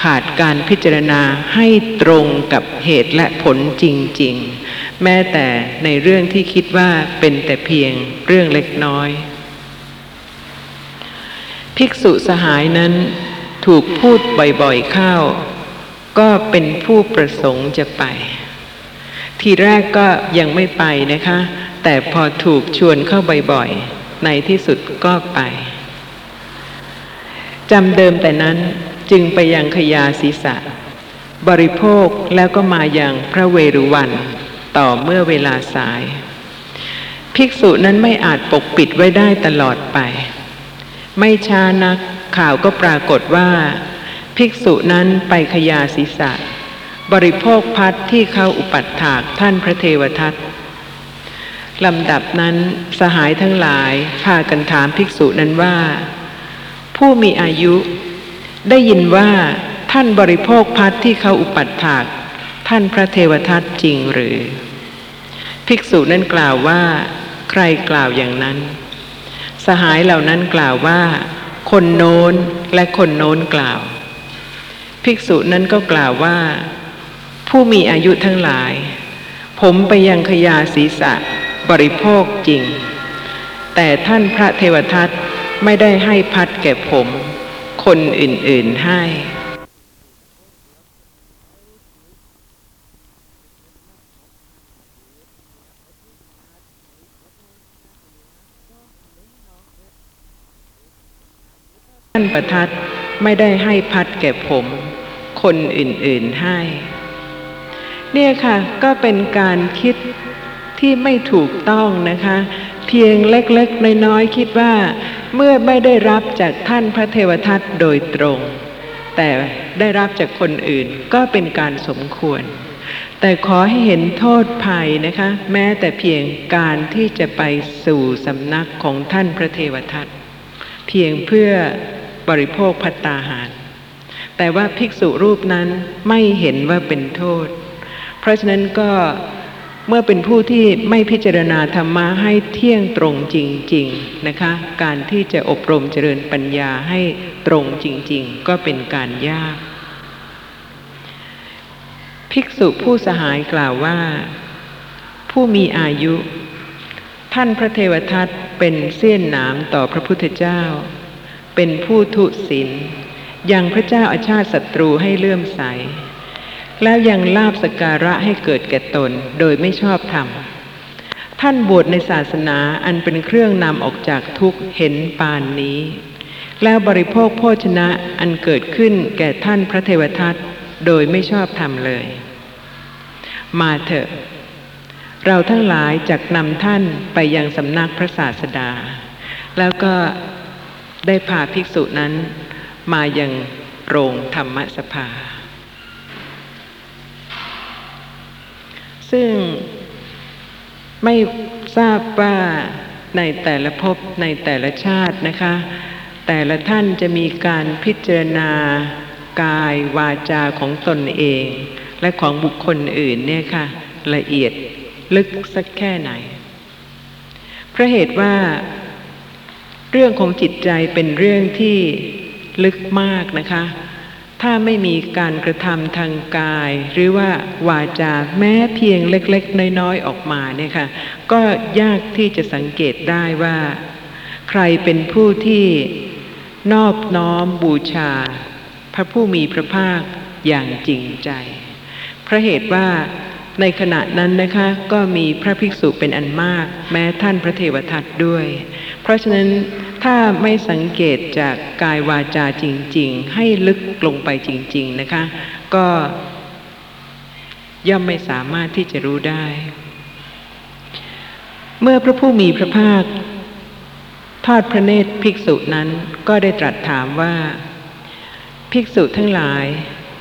ขาดการพิจารณาให้ตรงกับเหตุและผลจริง ๆ แม้แต่ในเรื่องที่คิดว่าเป็นแต่เพียงเรื่องเล็กน้อย ภิกษุสหายนั้นถูกพูดบ่อยๆเข้า ก็เป็นผู้ประสงค์จะไป ทีแรกก็ยังไม่ไปนะคะ แต่พอถูกชวนเข้าบ่อยๆ ในที่สุดก็ไปจำเดิมแต่นั้นจึงไปยังขยาศีสะ บริโภคแล้วก็มาอย่างพระเวรุวัน ต่อเมื่อเวลาสาย ภิกษุนั้นไม่อาจปกปิดไว้ได้ตลอดไป ไม่ช้านักข่าวก็ปรากฏว่า ภิกษุนั้นไปขยาศีรษะ บริโภคพัดที่เขาอุปัฏฐากท่านพระเทวทัตลำดับนั้นสหายทั้งหลายพากันถามภิกษุนั้นว่า ผู้มีอายุ ได้ยินว่าท่านบริโภคพัดที่เขาอุปัฏฐากท่านพระเทวทัตจริงหรือ ภิกษุนั้นกล่าวว่า ใครกล่าวอย่างนั้น สหายเหล่านั้นกล่าวว่า คนโน้นและคนโน้นกล่าว ภิกษุนั้นก็กล่าวว่า ผู้มีอายุทั้งหลาย ผมไปยังขยาศีรษะบริโภคจริง แต่ท่านพระเทวทัตไม่ได้ให้พัดแก่ผม คนอื่นๆให้ ท่านประทัดไม่ได้ให้พัดแก่ผม คนอื่นๆให้ เนี่ยค่ะก็เป็นการคิดที่ไม่ถูกต้องนะคะ เพียงเล็กๆน้อยๆคิดว่า เมื่อไม่ได้รับจากท่านพระเทวทัตโดยตรง แต่ได้รับจากคนอื่นก็เป็นการสมควร แต่ขอให้เห็นโทษภัยนะคะ แม้แต่เพียงการที่จะไปสู่สำนักของท่านพระเทวทัตเพียงเพื่อ บริโภคพัตตาหาร แต่ว่าภิกษุรูปนั้นไม่เห็นว่าเป็นโทษ เพราะฉะนั้นก็เมื่อเป็นผู้ที่ไม่พิจารณาธรรมะให้เที่ยงตรงจริง ๆนะคะ การที่จะอบรมเจริญปัญญาให้ตรงจริง ๆ ก็เป็นการยาก ภิกษุผู้สหายกล่าวว่า ผู้มีอายุ ท่านพระเทวทัตเป็นเสี้ยนหนามต่อพระพุทธเจ้า เป็นผู้ทุศีลยังพระเจ้าอาชาติศัตรูให้เลื่อมใส แล้วยังลาบสกการะให้เกิดแก่ตนโดยไม่ชอบธรรม ท่านบวชในศาสนาอันเป็นเครื่องนำออกจากทุกข์เห็นปานนี้ แล้วบริโภคโภชนะอันเกิดขึ้นแก่ท่านพระเทวทัตโดยไม่ชอบธรรมเลย มาเถอะ เราทั้งหลายจักนำท่านไปยังสำนักพระศาสดา แล้วก็ ได้พาภิกษุนั้น มายังโรงธรรมสภา ซึ่งไม่ทราบว่าในแต่ละภพในแต่ละชาตินะคะ แต่ละท่านจะมีการพิจารณากายวาจาของตนเอง และของบุคคลอื่นเนี่ยค่ะ ละเอียดลึกสักแค่ไหน เพราะเหตุว่า เรื่องของจิตใจเป็นเรื่องที่ลึกมากนะคะ ถ้าไม่มีการกระทำทางกาย หรือว่าวาจาแม้เพียงเล็กๆ น้อยๆ ออกมาเนี่ยค่ะ ก็ยากที่จะสังเกตได้ว่า ใครเป็นผู้ที่นอบน้อมบูชา พระผู้มีพระภาคอย่างจริงใจ เพราะเหตุว่าในขณะนั้นนะคะก็มีพระภิกษุเป็นอันมาก แม้ท่านพระเทวทัตด้วย เพราะฉะนั้น ถ้าไม่สังเกตจากกายวาจาจริง ๆ ให้ลึกลงไปจริง ๆนะคะ ก็ย่อมไม่สามารถที่จะรู้ได้ เมื่อพระผู้มีพระภาค ทอดพระเนตรภิกษุนั้นก็ได้ตรัสถามว่า ภิกษุทั้งหลาย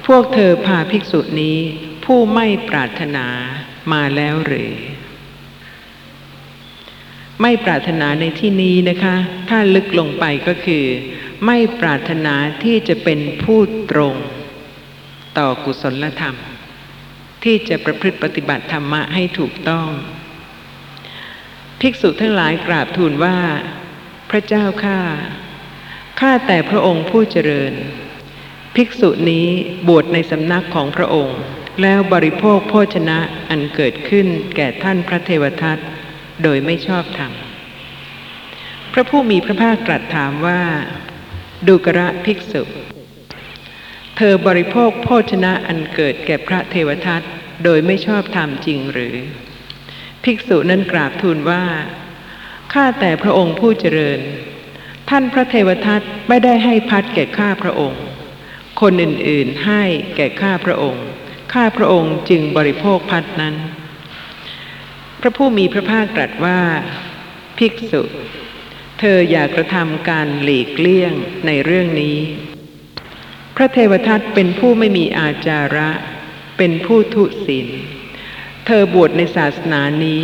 พวกเธอพาภิกษุนี้ผู้ไม่ปรารถนามาแล้วหรือ ไม่ปรารถนาในที่นี้นะคะ ถ้าลึกลงไปก็คือ ไม่ปรารถนาที่จะเป็นผู้ตรง ต่อกุศลธรรม ที่จะประพฤติปฏิบัติธรรมะให้ถูกต้อง ภิกษุทั้งหลายกราบทูลว่า พระเจ้าข้าข้าแต่พระองค์ผู้เจริญ ภิกษุนี้บวชในสำนักของพระองค์ แล้วบริโภคโภชนะอันเกิดขึ้นแก่ท่านพระเทวทัต โดยไม่ชอบธรรม พระผู้มีพระภาคตรัสถามว่า ดูกระภิกษุ เธอบริโภคโภชนะอันเกิดแก่พระเทวทัตโดยไม่ชอบธรรมจริงหรือ ภิกษุนั้นกราบทูลว่า ข้าแต่พระองค์ผู้เจริญ ท่านพระเทวทัตไม่ได้ให้พัดแก่ข้าพระองค์ คนอื่นๆให้แก่ข้าพระองค์ ข้าพระองค์จึงบริโภคพัดนั้น ระผู้มีพระภาคตรัสว่า ภิกษุ เธออย่ากระทำการหลีกเลี่ยงในเรื่องนี้ พระเทวทัตเป็นผู้ไม่มีอาจาระ เป็นผู้ทุศีลเธอบวชในศาสนานี้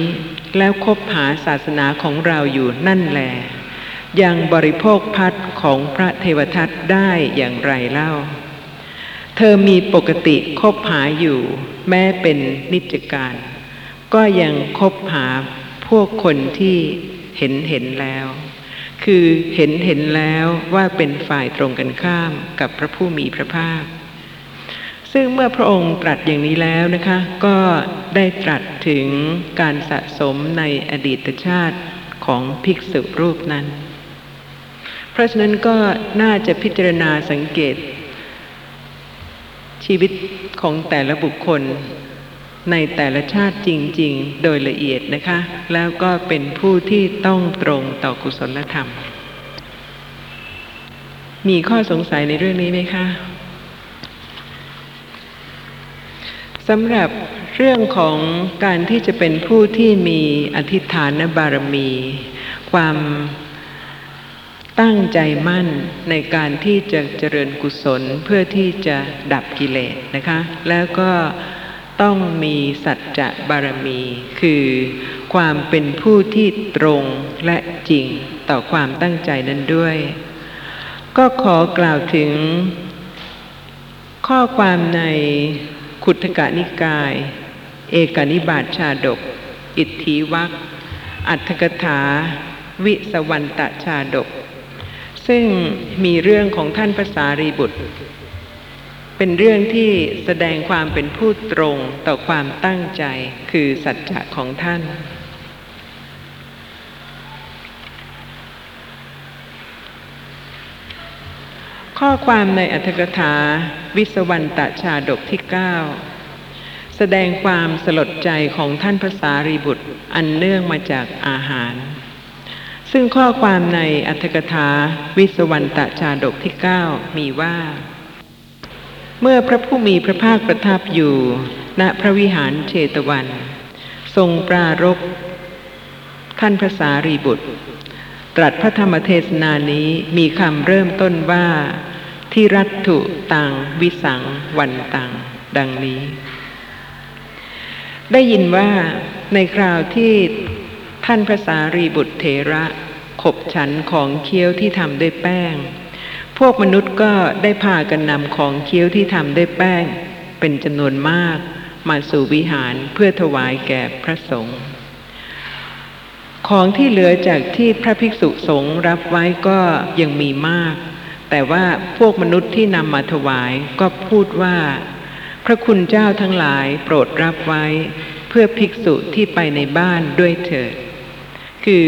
แล้วคบหาศาสนาของเราอยู่นั่นแลยังบริโภคพัดของพระเทวทัตได้อย่างไรเล่า เธอมีปกติคบหาอยู่ แม้เป็นนิจการ ก็ยังคบหาพวกคนที่เห็นเห็นแล้ว คือเห็นเห็นแล้วว่าเป็นฝ่ายตรงกันข้ามกับพระผู้มีพระภาค ซึ่งเมื่อพระองค์ตรัสอย่างนี้แล้วนะคะ ก็ได้ตรัสถึงการสะสมในอดีตชาติของภิกษุรูปนั้น เพราะฉะนั้นก็น่าจะพิจารณาสังเกต ชีวิตของแต่ละบุคคล ในแต่ละชาติจริง ๆ โดยละเอียดนะคะ แล้วก็เป็นผู้ที่ต้องตรงต่อกุศลธรรม มีข้อสงสัยในเรื่องนี้ไหมคะสำหรับเรื่องของการที่จะเป็นผู้ที่มีอธิษฐานบารมี ความตั้งใจมั่นในการที่จะเจริญกุศลเพื่อที่จะดับกิเลสนะคะ แล้วก็ ต้องมีสัจจะบารมี คือความเป็นผู้ที่ตรงและจริงต่อความตั้งใจนั้นด้วย ก็ขอกล่าวถึง ข้อความในขุทกานิกาย เอกานิบาตชาดก อิทธิวัคอัตถกถา วิสวันตชาดก ซึ่งมีเรื่องของท่านภาษารีบุตร เป็นเรื่องที่แสดงความเป็นผู้ตรงต่อความตั้งใจคือสัจจะของท่าน ข้อความในอัตถกถาวิสวันตชาดกที่ 9 แสดงความสลดใจของท่านภาษารีบุตรอันเนื่องมาจากอาหารซึ่งข้อความในอัตถกถาวิสวันตชาดกที่ 9 มีว่า เมื่อพระผู้มีพระภาคประทับอยู่ณพระวิหารเชตวัน ทรงปรารภท่านภาษารีบุตร ตรัสพระธรรมเทศนานี้มีคำเริ่มต้นว่าที่รัตถุตังวิสังวันตังดังนี้ ได้ยินว่าในคราวที่ท่านภาษารีบุตรเถระขบฉันของเคี้ยวที่ทำด้วยแป้ง พวกมนุษย์ก็ได้พากันนำของเคี้ยวที่ทำด้วยแป้ง เป็นจำนวนมากมาสู่วิหารเพื่อถวายแก่พระสงฆ์ของที่เหลือจากที่พระภิกษุสงฆ์รับไว้ก็ยังมีมาก แต่ว่าพวกมนุษย์ที่นำมาถวายก็พูดว่า พระคุณเจ้าทั้งหลายโปรดรับไว้ เพื่อภิกษุที่ไปในบ้านด้วยเถิด คือ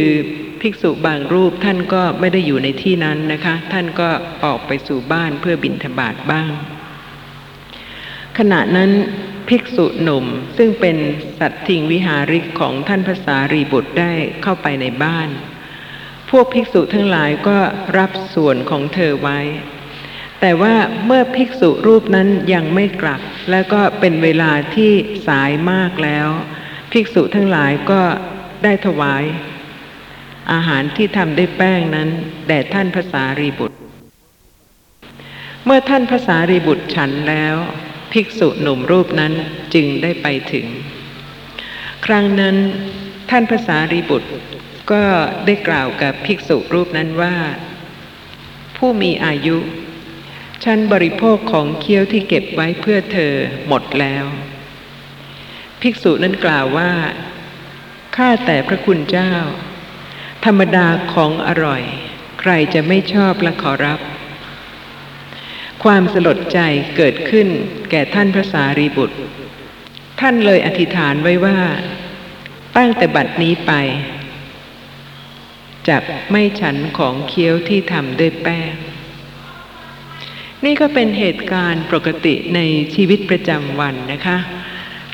ภิกษุบางรูปท่านก็ไม่ได้อยู่ในที่นั้นนะคะ ท่านก็ออกไปสู่บ้านเพื่อบิณฑบาตบ้าง ขณะนั้นภิกษุหนุ่มซึ่งเป็นสัตทิงวิหาริกของท่านภาษารีบุตรได้เข้าไปในบ้าน พวกภิกษุทั้งหลายก็รับส่วนของเธอไว้ แต่ว่าเมื่อภิกษุรูปนั้นยังไม่กลับ แล้วก็เป็นเวลาที่สายมากแล้ว ภิกษุทั้งหลายก็ได้ถวาย อาหารที่ทำด้วยแป้งนั้นแด่ท่านภาษารีบุตร เมื่อท่านภาษารีบุตรฉันแล้ว ภิกษุหนุ่มรูปนั้นจึงได้ไปถึง ครั้งนั้นท่านภาษารีบุตรก็ได้กล่าวกับภิกษุรูปนั้นว่า ผู้มีอายุ ฉันบริโภคของเคี้ยวที่เก็บไว้เพื่อเธอหมดแล้ว ภิกษุนั้นกล่าวว่าข้าแต่พระคุณเจ้า ธรรมดาของอร่อย ใครจะไม่ชอบและขอรับ ความสลดใจเกิดขึ้นแก่ท่านพระสารีบุตร ท่านเลยอธิษฐานไว้ว่า ตั้งแต่บัดนี้ไปจะไม่ฉันของเคี้ยวที่ทำด้วยแป้ง นี่ก็เป็นเหตุการณ์ปกติในชีวิตประจำวันนะคะ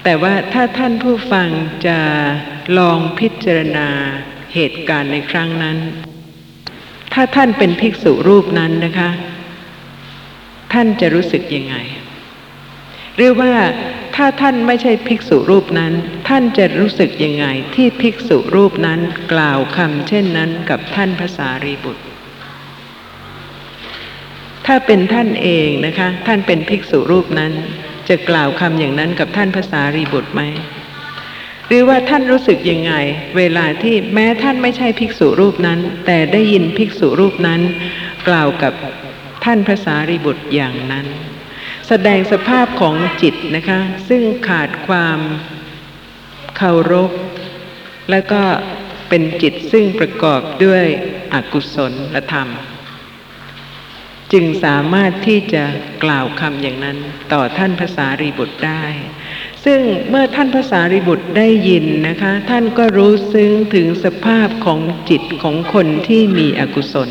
แต่ว่าถ้าท่านผู้ฟังจะลองพิจารณา เหตุการณ์ในครั้งนั้น ถ้าท่านเป็นภิกษุรูปนั้นนะคะ ท่านจะรู้สึกยังไง หรือว่าถ้าท่านไม่ใช่ภิกษุรูปนั้น ท่านจะรู้สึกยังไง ที่ภิกษุรูปนั้นกล่าวคำเช่นนั้นกับท่านภาษารีบุตร ถ้าเป็นท่านเองนะคะ ท่านเป็นภิกษุรูปนั้น จะกล่าวคำอย่างนั้นกับท่านภาษารีบุตรไหม หรือว่าท่านรู้สึกยังไง เวลาที่แม้ท่านไม่ใช่ภิกษุรูปนั้น แต่ได้ยินภิกษุรูปนั้น กล่าวกับท่านภาษารีบุตรอย่างนั้น แสดงสภาพของจิตนะคะ ซึ่งขาดความเคารพและก็เป็นจิตซึ่งประกอบด้วยอกุศลธรรม จึงสามารถที่จะกล่าวคำอย่างนั้นต่อท่านภาษารีบุตรได้ ซึ่งเมื่อท่านภาษารีบุตรได้ยินนะคะ ท่านก็รู้ซึ้งถึงสภาพของจิตของคนที่มีอกุศล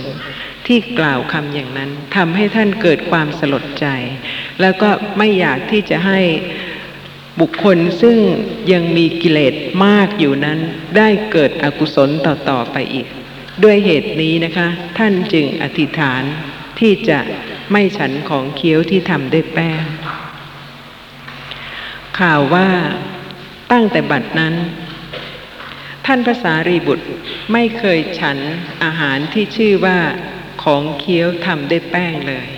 ที่กล่าวคำอย่างนั้นทำให้ท่านเกิดความสลดใจ แล้วก็ไม่อยากที่จะให้บุคคลซึ่งยังมีกิเลสมากอยู่นั้น ได้เกิดอกุศลต่อๆไปอีก ด้วยเหตุนี้นะคะ ท่านจึงอธิษฐานที่จะไม่ฉันของเคี้ยวที่ทำด้วยแป้ง ข่าวว่าตั้งแต่บัดนั้น ท่านภาษารีบุตรไม่เคยฉันอาหารที่ชื่อว่าของเคี้ยวทำด้วยแป้งเลย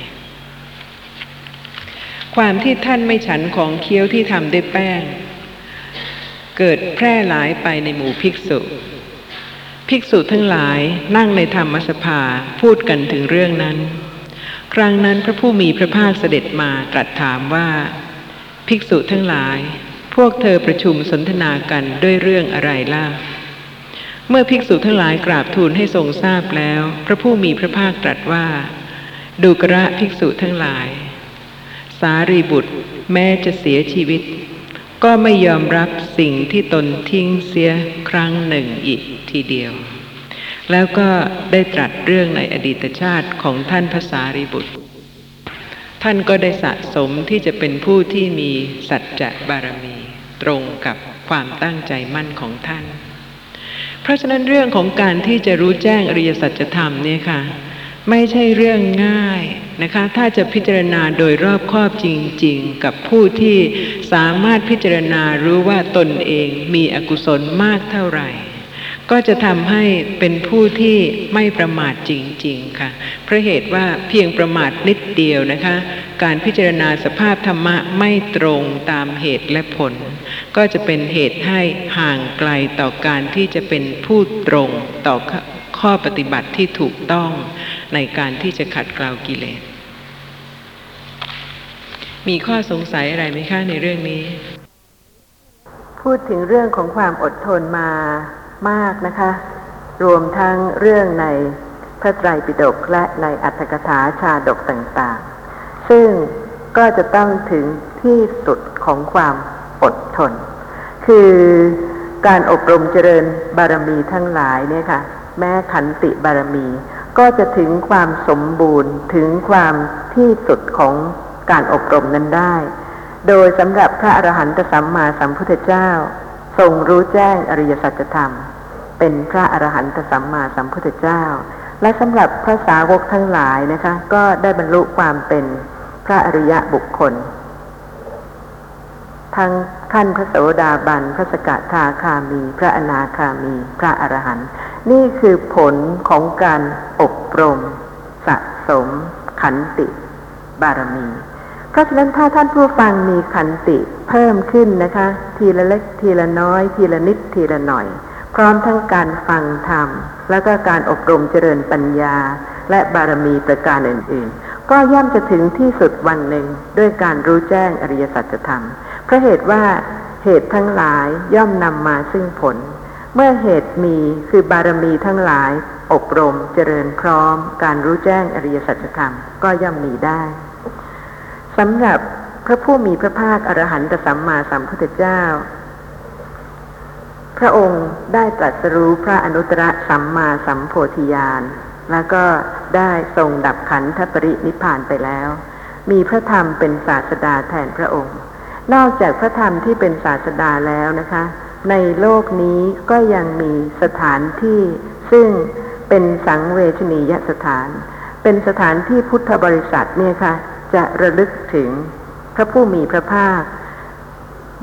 ความที่ท่านไม่ฉันของเคี้ยวที่ทำด้วยแป้ง เกิดแพร่หลายไปในหมู่ภิกษุ ภิกษุทั้งหลายนั่งในธรรมสภาพูดกันถึงเรื่องนั้น ครั้งนั้นพระผู้มีพระภาคเสด็จมาตรัสถามว่า ภิกษุทั้งหลาย พวกเธอประชุมสนทนากันด้วยเรื่องอะไรล่ะ เมื่อภิกษุทั้งหลายกราบทูลให้ทรงทราบแล้ว พระผู้มีพระภาคตรัสว่า ดูกระภิกษุทั้งหลาย สารีบุตรแม้จะเสียชีวิต ก็ไม่ยอมรับสิ่งที่ตนทิ้งเสียครั้งหนึ่งอีกทีเดียวแล้วก็ได้ตรัสเรื่องในอดีตชาติของท่านภาษารีบุตร ท่านก็ได้สะสมที่จะเป็นผู้ที่มีสัจจะบารมี ตรงกับความตั้งใจมั่นของท่าน เพราะฉะนั้นเรื่องของการที่จะรู้แจ้งอริยสัจธรรมเนี่ยค่ะ ไม่ใช่เรื่องง่ายนะคะ ถ้าจะพิจารณาโดยรอบครอบจริง ๆ กับผู้ที่สามารถพิจารณารู้ว่าตนเองมีอกุศลมากเท่าไหร่ ก็จะทำให้เป็นผู้ที่ไม่ประมาทจริง ๆ ค่ะเพราะเหตุว่าเพียงประมาทนิดเดียวนะคะ การพิจารณาสภาพธรรมะไม่ตรงตามเหตุและผล ก็จะเป็นเหตุให้ห่างไกลต่อการที่จะเป็นผู้ตรงต่อข้อปฏิบัติที่ถูกต้องในการที่จะขัดเกลากิเลส มีข้อสงสัยอะไรไหมคะในเรื่องนี้ พูดถึงเรื่องของความอดทนมา มากนะคะ รวมทั้งเรื่องในพระไตรปิฎกและในอัตถกถาชาดกต่างๆ ซึ่งก็จะต้องถึงที่สุดของความอดทน คือการอบรมเจริญบารมีทั้งหลายเนี่ยค่ะ แม้ขันติบารมี ก็จะถึงความสมบูรณ์ถึงความที่สุดของการอบรมนั้นได้ โดยสำหรับพระอรหันตสัมมาสัมพุทธเจ้า ทรงรู้แจ้งอริยสัจธรรม เป็นพระอรหันตสัมมาสัมพุทธเจ้า และสำหรับพระสาวกทั้งหลายนะคะ ก็ได้บรรลุความเป็นพระอริยะบุคคล ทั้งขั้นพระโสดาบัน พระสกทาคามี พระอนาคามี พระอรหันต์นี่คือผลของการอบรม สะสม ขันติ บารมีเพราะฉะนั้นถ้าท่านผู้ฟังมีขันติเพิ่มขึ้นนะคะ ทีละเล็กทีละน้อย ทีละนิดทีละหน่อย พร้อมทั้งการฟังธรรม แล้วก็การอบรมเจริญปัญญา และบารมีประการอื่นๆ ก็ย่อมจะถึงที่สุดวันหนึ่งด้วยการรู้แจ้งอริยสัจธรรม เพราะเหตุว่าเหตุทั้งหลายย่อมนำมาซึ่งผล เมื่อเหตุมีคือบารมีทั้งหลาย อบรมเจริญพร้อม การรู้แจ้งอริยสัจธรรมก็ย่อมมีได้สำหรับพระผู้มีพระภาคอรหันตสัมมาสัมพุทธเจ้า พระองค์ได้ตรัสรู้พระอนุตตรสัมมาสัมโพธิญาณ แล้วก็ได้ทรงดับขันธปรินิพานไปแล้ว มีพระธรรมเป็นศาสดาแทนพระองค์ นอกจากพระธรรมที่เป็นศาสดาแล้วนะคะ ในโลกนี้ก็ยังมีสถานที่ซึ่งเป็นสังเวชนียสถาน เป็นสถานที่พุทธบริษัทเนี่ยค่ะจะระลึกถึงพระผู้มีพระภาค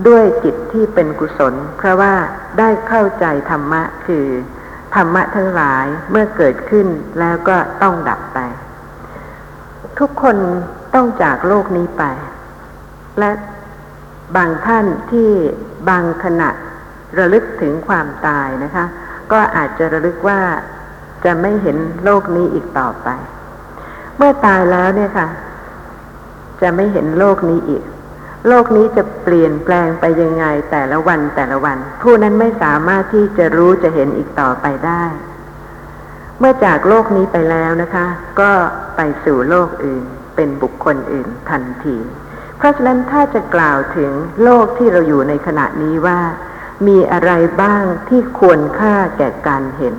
ด้วยจิตที่เป็นกุศล เพราะว่าได้เข้าใจธรรมะคือ ธรรมะทั้งหลายเมื่อเกิดขึ้นแล้วก็ต้องดับไป ทุกคนต้องจากโลกนี้ไป และบางท่านที่บางขณะระลึกถึงความตายนะคะ ก็อาจจะระลึกว่าจะไม่เห็นโลกนี้อีกต่อไป เมื่อตายแล้วเนี่ยค่ะ จะไม่เห็นโลกนี้อีก โลกนี้จะเปลี่ยนแปลงไปยังไงแต่ละวันแต่ละวัน ผู้นั้นไม่สามารถที่จะรู้จะเห็นอีกต่อไปได้ เมื่อจากโลกนี้ไปแล้วนะคะ ก็ไปสู่โลกอื่น เป็นบุคคลอื่นทันที เพราะฉะนั้นถ้าจะกล่าวถึงโลกที่เราอยู่ในขณะนี้ว่า มีอะไรบ้างที่ควรค่าแก่การเห็น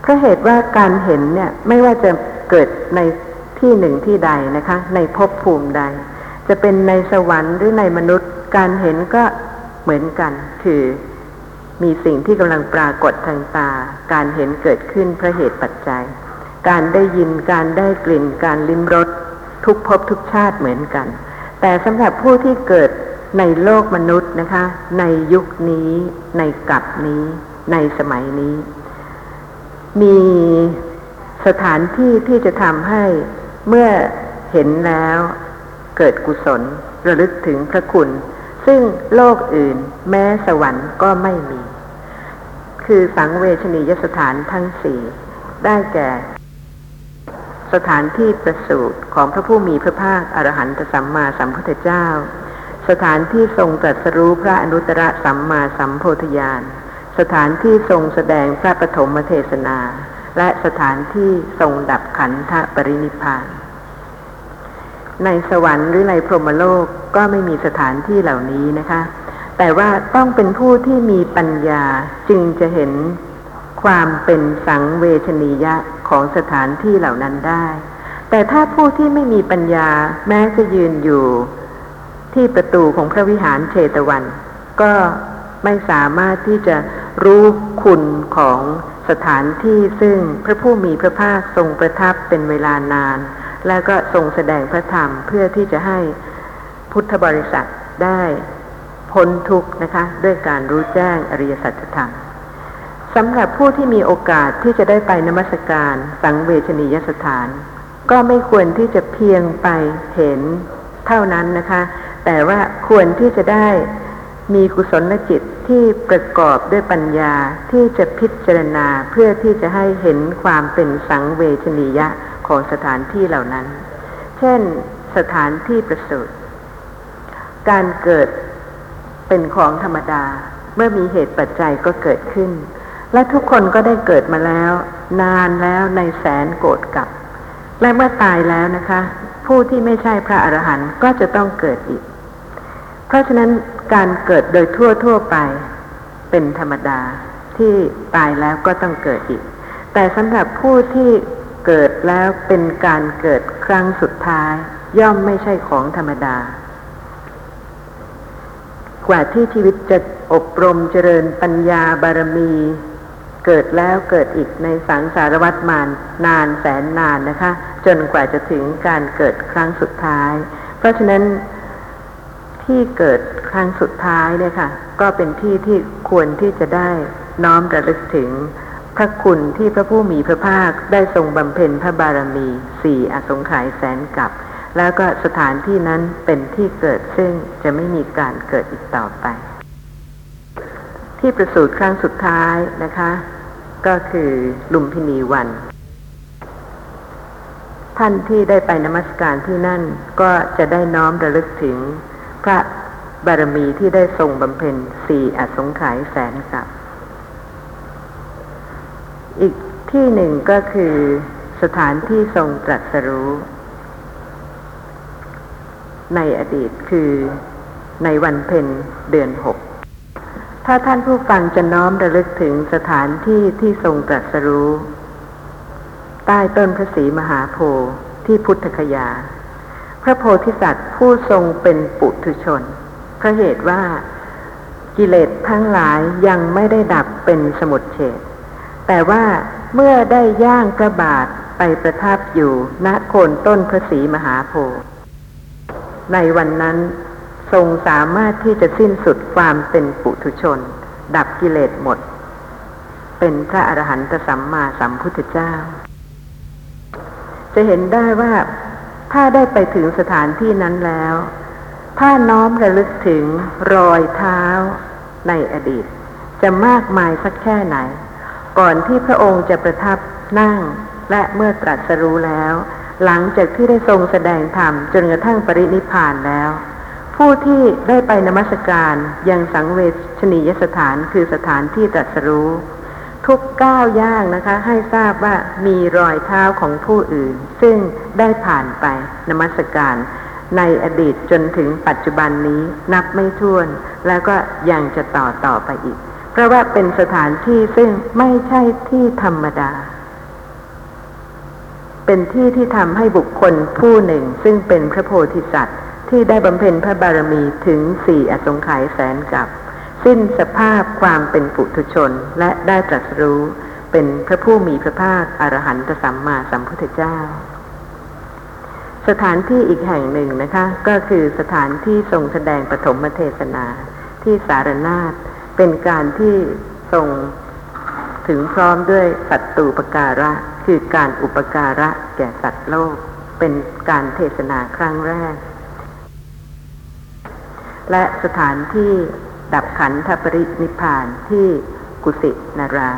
เพราะเหตุว่าการเห็นเนี่ยไม่ว่าจะเกิดในที่หนึ่งที่ใดนะคะ ในภพภูมิใด จะเป็นในสวรรค์หรือในมนุษย์การเห็นก็เหมือนกัน คือมีสิ่งที่กำลังปรากฏทางตา การเห็นเกิดขึ้นเพราะเหตุปัจจัย การได้ยินการได้กลิ่น การลิ้มรสทุกภพทุกชาติเหมือนกัน แต่สำหรับผู้ที่เกิดในโลกมนุษย์นะคะ ในยุคนี้ ในกับนี้ ในสมัยนี้ มีสถานที่ที่จะทำให้เมื่อเห็นแล้ว เกิดกุศล ระลึกถึงพระคุณ ซึ่งโลกอื่น แม้สวรรค์ก็ไม่มี คือสังเวชนียสถานทั้งสี่ได้แก่ สถานที่ประสูติของพระผู้มีพระภาคอรหันตสัมมาสัมพุทธเจ้า สถานที่ทรงตรัสรู้พระอนุตตรสัมมาสัมโพธิญาณสถานที่ทรงแสดงพระปฐมเทศนา และสถานที่ทรงดับขันธปรินิพพาน ในสวรรค์หรือในพรหมโลกก็ไม่มีสถานที่เหล่านี้นะคะ แต่ว่าต้องเป็นผู้ที่มีปัญญาจึงจะเห็นความเป็นสังเวชนียะของสถานที่เหล่านั้นได้ แต่ถ้าผู้ที่ไม่มีปัญญาแม้จะยืนอยู่ที่ประตูของพระวิหารเชตวัน ก็ไม่สามารถที่จะรู้คุณของสถานที่ซึ่งพระผู้มีพระภาคทรงประทับเป็นเวลานาน แล้วก็ทรงแสดงพระธรรมเพื่อที่จะให้พุทธบริษัทได้พ้นทุกข์นะคะ ด้วยการรู้แจ้งอริยสัจธรรมสำหรับผู้ที่มีโอกาสที่จะได้ไปนมัสการ สังเวชนียสถาน ก็ไม่ควรที่จะเพียงไปเห็นเท่านั้นนะคะ แต่ว่าควรที่จะได้มีกุศลจิตที่ประกอบด้วยปัญญาที่จะพิจารณาเพื่อที่จะให้เห็นความเป็นสังเวชนียะ ของสถานที่เหล่านั้น เช่นสถานที่ประสูติการเกิดเป็นของธรรมดา เมื่อมีเหตุปัจจัยก็เกิดขึ้น และทุกคนก็ได้เกิดมาแล้ว นานแล้วในแสนโกรธกับ และเมื่อตายแล้วนะคะ ผู้ที่ไม่ใช่พระอรหันต์ก็จะต้องเกิดอีก เพราะฉะนั้นการเกิดโดยทั่วทั่วไปเป็นธรรมดาที่ตายแล้วก็ต้องเกิดอีก แต่สำหรับผู้ที่ แล้วเป็นการเกิดครั้งสุดท้าย ย่อมไม่ใช่ของธรรมดา กว่าที่ชีวิตจะอบรมเจริญปัญญาบารมี เกิดแล้วเกิดอีกในสังสารวัฏมานนานแสนนานนะคะ จนกว่าจะถึงการเกิดครั้งสุดท้าย เพราะฉะนั้นที่เกิดครั้งสุดท้ายเนี่ยค่ะ ก็เป็นที่ที่ควรที่จะได้น้อมระลึกถึง พระคุณที่พระผู้มีพระภาคได้ทรงบำเพ็ญพระบารมีสี่อสงไขยแสนกับแล้วก็สถานที่นั้นเป็นที่เกิดซึ่งจะไม่มีการเกิดอีกต่อไป ที่ประสูติครั้งสุดท้ายนะคะ ก็คือลุมพินีวัน ท่านที่ได้ไปนมัสการที่นั่นก็จะได้น้อมระลึกถึง พระบารมีที่ได้ทรงบำเพ็ญสี่อสงไขยแสนกับ อีกที่หนึ่งก็คือสถานที่ทรงตรัสรู้ ในอดีตคือในวันเพ็ญเดือนหก ถ้าท่านผู้ฟังจะน้อมระลึกถึงสถานที่ที่ทรงตรัสรู้ ใต้ต้นพระศรีมหาโพธิ์ที่พุทธคยา พระโพธิสัตว์ผู้ทรงเป็นปุถุชนเพราะเหตุว่ากิเลสทั้งหลายยังไม่ได้ดับเป็นสมุดเฉด แต่ว่าเมื่อได้ย่างพระบาทไปประทับอยู่ณโคนต้นพระศรีมหาโพธิ์ในวันนั้นทรงสามารถที่จะสิ้นสุดความเป็นปุถุชน ดับกิเลสหมด เป็นพระอรหันตสัมมาสัมพุทธเจ้า จะเห็นได้ว่าถ้าได้ไปถึงสถานที่นั้นแล้ว ถ้าน้อมระลึกถึงรอยเท้าในอดีต จะมากมายสักแค่ไหน ก่อนที่พระองค์จะประทับนั่งและเมื่อตรัสรู้แล้ว หลังจากที่ได้ทรงแสดงธรรมจนกระทั่งปรินิพานแล้ว ผู้ที่ได้ไปนมัสการยังสังเวชนียสถานคือสถานที่ตรัสรู้ ทุกก้าวย่างนะคะ ให้ทราบว่ามีรอยเท้าของผู้อื่น ซึ่งได้ผ่านไปนมัสการ ในอดีตจนถึงปัจจุบันนี้นับไม่ถ้วน แล้วก็ยังจะต่อต่อไปอีก เพราะว่าเป็นสถานที่ซึ่งไม่ใช่ที่ธรรมดา เป็นที่ที่ทำให้บุคคลผู้หนึ่งซึ่งเป็นพระโพธิสัตว์ ที่ได้บำเพ็ญพระบารมีถึงสี่อสงไขยแสนกับสิ้นสภาพความเป็นปุถุชนและได้ตรัสรู้เป็นพระผู้มีพระภาคอรหันตสัมมาสัมพุทธเจ้า สถานที่อีกแห่งหนึ่งนะคะ ก็คือสถานที่ทรงแสดงปฐมเทศนาที่สารนาฏ เป็นการที่ทรงถึงพร้อมด้วยสัตตูปการะ คือการอุปการะแก่สัตว์โลก เป็นการเทศนาครั้งแรก และสถานที่ดับขันธปรินิพานที่กุสินารา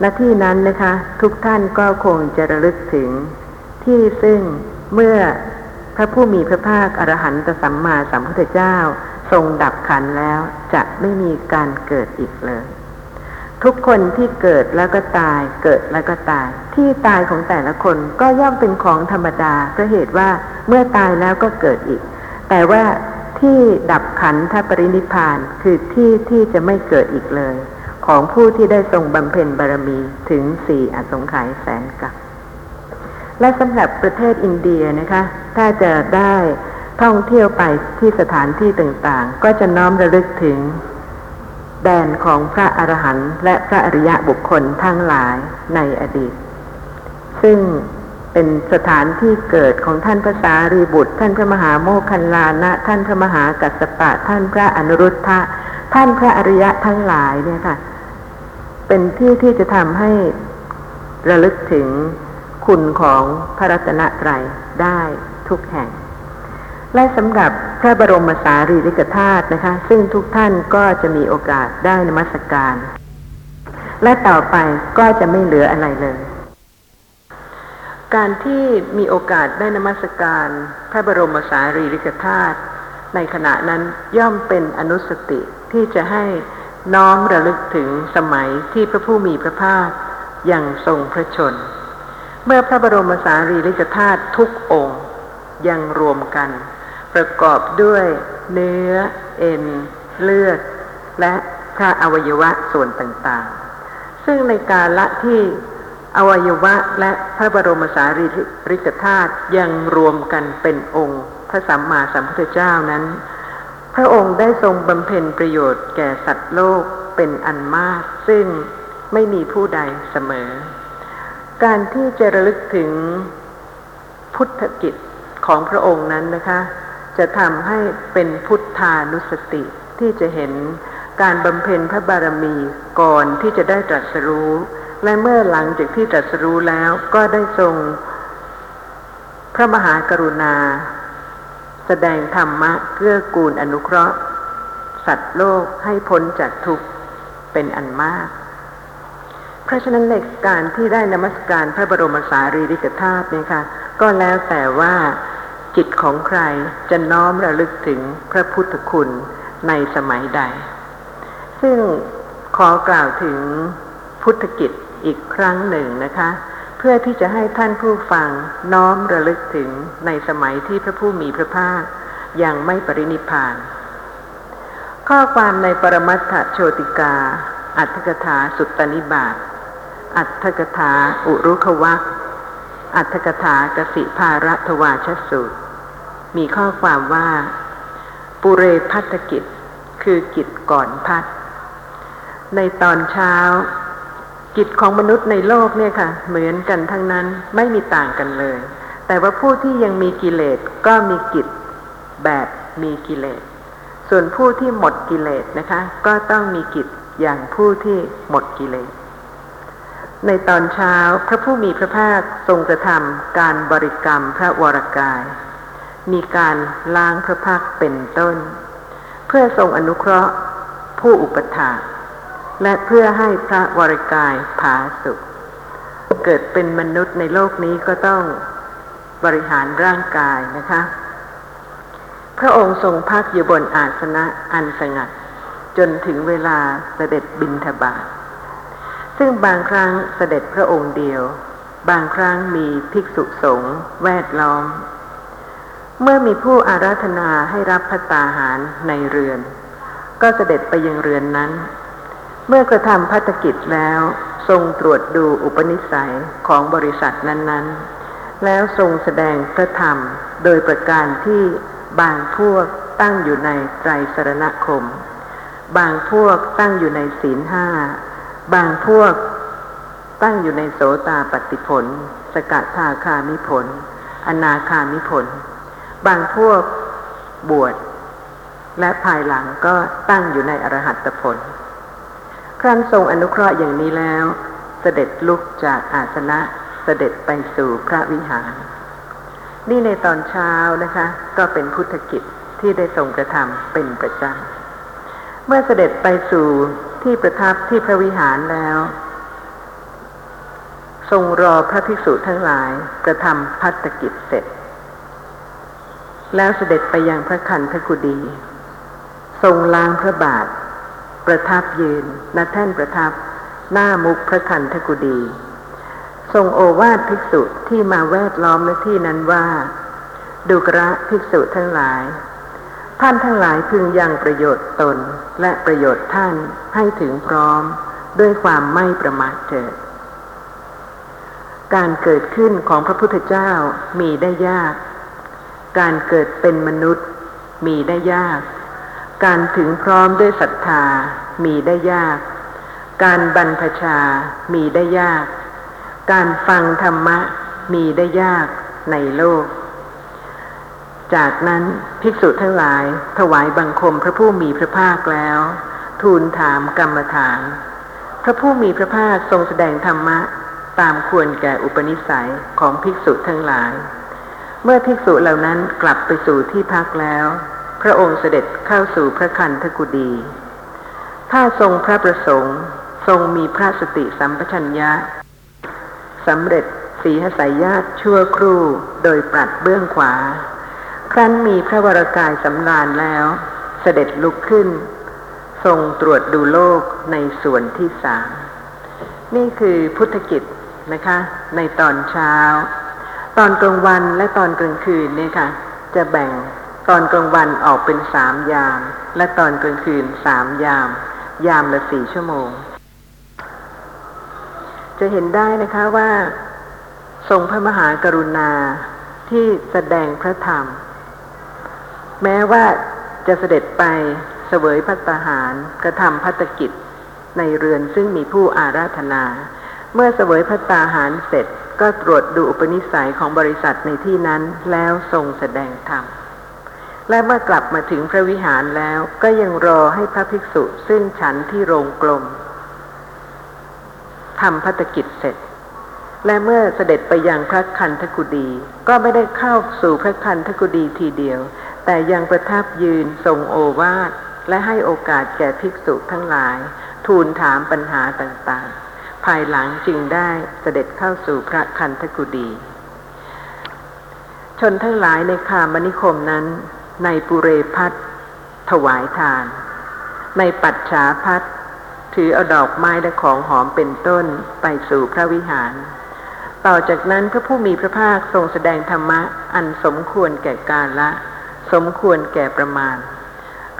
และที่นั้นนะคะ ทุกท่านก็คงจะระลึกถึง ที่ซึ่งเมื่อพระผู้มีพระภาคอรหันตสัมมาสัมพุทธเจ้า ทรงดับขันแล้วจะไม่มีการเกิดอีกเลย ทุกคนที่เกิดแล้วก็ตาย เกิดแล้วก็ตาย ที่ตายของแต่ละคนก็ย่อมเป็นของธรรมดาเพราะเหตุว่าเมื่อตายแล้วก็เกิดอีก แต่ว่าที่ดับขันธปรินิพานคือที่ที่จะไม่เกิดอีกเลย ของผู้ที่ได้ทรงบำเพ็ญบารมีถึงสี่อสงไขยแสนกับและสำหรับประเทศอินเดียนะคะ ถ้าจะได้ ท่องเที่ยวไปที่สถานที่ต่างๆ ก็จะน้อมระลึกถึง แดนของพระอรหันต์และพระอริยะบุคคลทั้งหลายในอดีต ซึ่งเป็นสถานที่เกิดของท่านพระสารีบุตร ท่านพระมหาโมคคัลลานะ ท่านพระมหากัสสปะ ท่านพระอนุรุทธะ ท่านพระอริยะทั้งหลายเนี่ยค่ะ เป็นที่ที่จะทำให้ระลึกถึงคุณของพระรัตนตรัยได้ทุกแห่ง และสำหรับพระบรมสารีริกธาตุนะคะ ซึ่งทุกท่านก็จะมีโอกาสได้นมัสการ และต่อไปก็จะไม่เหลืออะไรเลย การที่มีโอกาสได้นมัสการ พระบรมสารีริกธาตุในขณะนั้นย่อมเป็นอนุสติที่จะให้น้อมระลึกถึงสมัยที่พระผู้มีพระภาคยังทรงพระชน เมื่อพระบรมสารีริกธาตุทุกองค์ยังรวมกัน ประกอบด้วยเนื้อเอ็น เลือด และพระอวัยวะส่วนต่างๆ ซึ่งในกาละที่อวัยวะและพระบรมสารีริกธาตุยังรวมกันเป็นองค์ พระสัมมาสัมพุทธเจ้านั้น พระองค์ได้ทรงบำเพ็ญประโยชน์แก่สัตว์โลกเป็นอันมาก ซึ่งไม่มีผู้ใดเสมอ การที่จะระลึกถึงพุทธกิจของพระองค์นั้นนะคะ จะทำให้เป็นพุทธานุสติที่จะเห็นการบำเพ็ญพระบารมีก่อนที่จะได้ตรัสรู้ และเมื่อหลังจากที่ตรัสรู้แล้วก็ได้ทรงพระมหากรุณา แสดงธรรมะเกื้อกูลอนุเคราะห์ สัตว์โลกให้พ้นจากทุกข์เป็นอันมาก เพราะฉะนั้นในการที่ได้นมัสการพระบรมสารีริกธาตุเนี่ยค่ะ ก็แล้วแต่ว่า จิตของใครจะน้อมระลึกถึงพระพุทธคุณในสมัยใด ซึ่งขอกล่าวถึงพุทธกิจอีกครั้งหนึ่งนะคะ เพื่อที่จะให้ท่านผู้ฟังน้อมระลึกถึงในสมัยที่พระผู้มีพระภาคยังไม่ปรินิพาน ข้อความในปรมัตถโชติกา อัตถกถาสุตตนิบาตอัตถกถาอุรุขวักอัตถกถากสิภารัตวาชสูตร มีข้อความว่า ปุเรพัฒกิจ คือกิจก่อนพัด ในตอนเช้า กิจของมนุษย์ในโลกเนี่ยค่ะ เหมือนกันทั้งนั้นไม่มีต่างกันเลย แต่ว่าผู้ที่ยังมีกิเลสก็มีกิจแบบมีกิเลส ส่วนผู้ที่หมดกิเลสนะคะ ก็ต้องมีกิจอย่างผู้ที่หมดกิเลส ในตอนเช้าพระผู้มีพระภาคทรงกระทำการบริกรรมพระวรากาย มีการล้างพระพักเป็นต้น เพื่อทรงอนุเคราะห์ผู้อุปถาและเพื่อให้พระวรกายผาสุข เกิดเป็นมนุษย์ในโลกนี้ก็ต้องบริหารร่างกายนะคะ พระองค์ทรงพักอยู่บนอาสนะอันสงัด จนถึงเวลาเสด็จบินทบาทซึ่งบางครั้งเสด็จพระองค์เดียว บางครั้งมีภิกษุสงฆ์แวดล้อม เมื่อมีผู้อาราธนาให้รับพระตาหารในเรือน ก็เสด็จไปยังเรือนนั้น เมื่อกระทำพัฒกิจแล้วทรงตรวจดูอุปนิสัยของบริษัทนั้น ๆ แล้วทรงแสดงพระธรรมโดยประการที่บางพวกตั้งอยู่ในไตรสรณคม บางพวกตั้งอยู่ในศีลห้า บางพวกตั้งอยู่ในโสตาปฏิผล สกทาคามิผล อนาคามิผล บางพวกบวชและภายหลังก็ตั้งอยู่ในอรหัตผล ครั้นทรงอนุเคราะห์อย่างนี้แล้ว เสด็จลุกจากอาสนะเสด็จไปสู่พระวิหาร นี่ในตอนเช้านะคะ ก็เป็นพุทธกิจที่ได้ทรงกระทำเป็นประจำ เมื่อเสด็จไปสู่ที่ประทับที่พระวิหารแล้ว ทรงรอพระภิกษุทั้งหลายกระทำพัฒกิจเสร็จ แล้วเสด็จไปยังพระคันธกุฎีทรงล้างพระบาท ประทับยืนณแท่นประทับหน้ามุกพระคันธกุฎีทรงโอวาทภิกษุที่มาแวดล้อมในที่นั้นว่าดูกระภิกษุทั้งหลาย ท่านทั้งหลายพึงยังประโยชน์ตนและประโยชน์ท่านให้ถึงพร้อมด้วยความไม่ประมาทเถิด การเกิดขึ้นของพระพุทธเจ้ามีได้ยาก การเกิดเป็นมนุษย์มีได้ยาก การถึงพร้อมด้วยศรัทธามีได้ยาก การบรรพชา มีได้ยาก การฟังธรรมะมีได้ยากในโลก จากนั้นภิกษุทั้งหลายถวายบังคมพระผู้มีพระภาคแล้ว ทูลถามกรรมฐาน พระผู้มีพระภาคทรงแสดงธรรมะตามควรแก่อุปนิสัยของภิกษุทั้งหลาย เมื่อภิกษุเหล่านั้นกลับไปสู่ที่พักแล้ว พระองค์เสด็จเข้าสู่พระคันธกุฎีถ้าทรงพระประสงค์ทรงมีพระสติสัมปชัญญะสำเร็จสีหสายญาติชั่วครู่โดยปรัดเบื้องขวา ครั้นมีพระวรากายสำราญแล้ว เสด็จลุกขึ้น ทรงตรวจดูโลกในส่วนที่สามนี่คือพุทธกิจนะคะ ในตอนเช้า ตอนกลางวันและตอนกลางคืนเนี่ยค่ะ จะแบ่งตอนกลางวันออกเป็นสามยาม และตอนกลางคืนสามยาม ยามละสี่ชั่วโมง จะเห็นได้นะคะว่า ทรงพระมหากรุณาที่แสดงพระธรรม แม้ว่าจะเสด็จไปเสวยพัตตาหารกระทำพัตกิจในเรือนซึ่งมีผู้อาราธนา เมื่อเสวยพัตตาหารเสร็จ ก็ตรวจดูอุปนิสัยของบริษัทในที่นั้นแล้วทรงแสดงธรรม และเมื่อกลับมาถึงพระวิหารแล้วก็ยังรอให้พระภิกษุซึ่งฉันที่โรงกลมทำพัตกิจเสร็จ และเมื่อเสด็จไปยังพระคันธกุฎีก็ไม่ได้เข้าสู่พระคันธกุฎีทีเดียว แต่ยังประทับยืนทรงโอวาทและให้โอกาสแก่ภิกษุทั้งหลาย ทูลถามปัญหาต่างๆ ภายหลังจึงได้เสด็จเข้าสู่พระคันธกุฎีชนทั้งหลายในคามนิคมนั้น ในปุเรพัทถวายทาน ในปัจฉาพัทถือเอาดอกไม้และของหอมเป็นต้นไปสู่พระวิหาร ต่อจากนั้นพระผู้มีพระภาคทรงแสดงธรรมะอันสมควรแก่กาละ สมควรแก่ประมาณ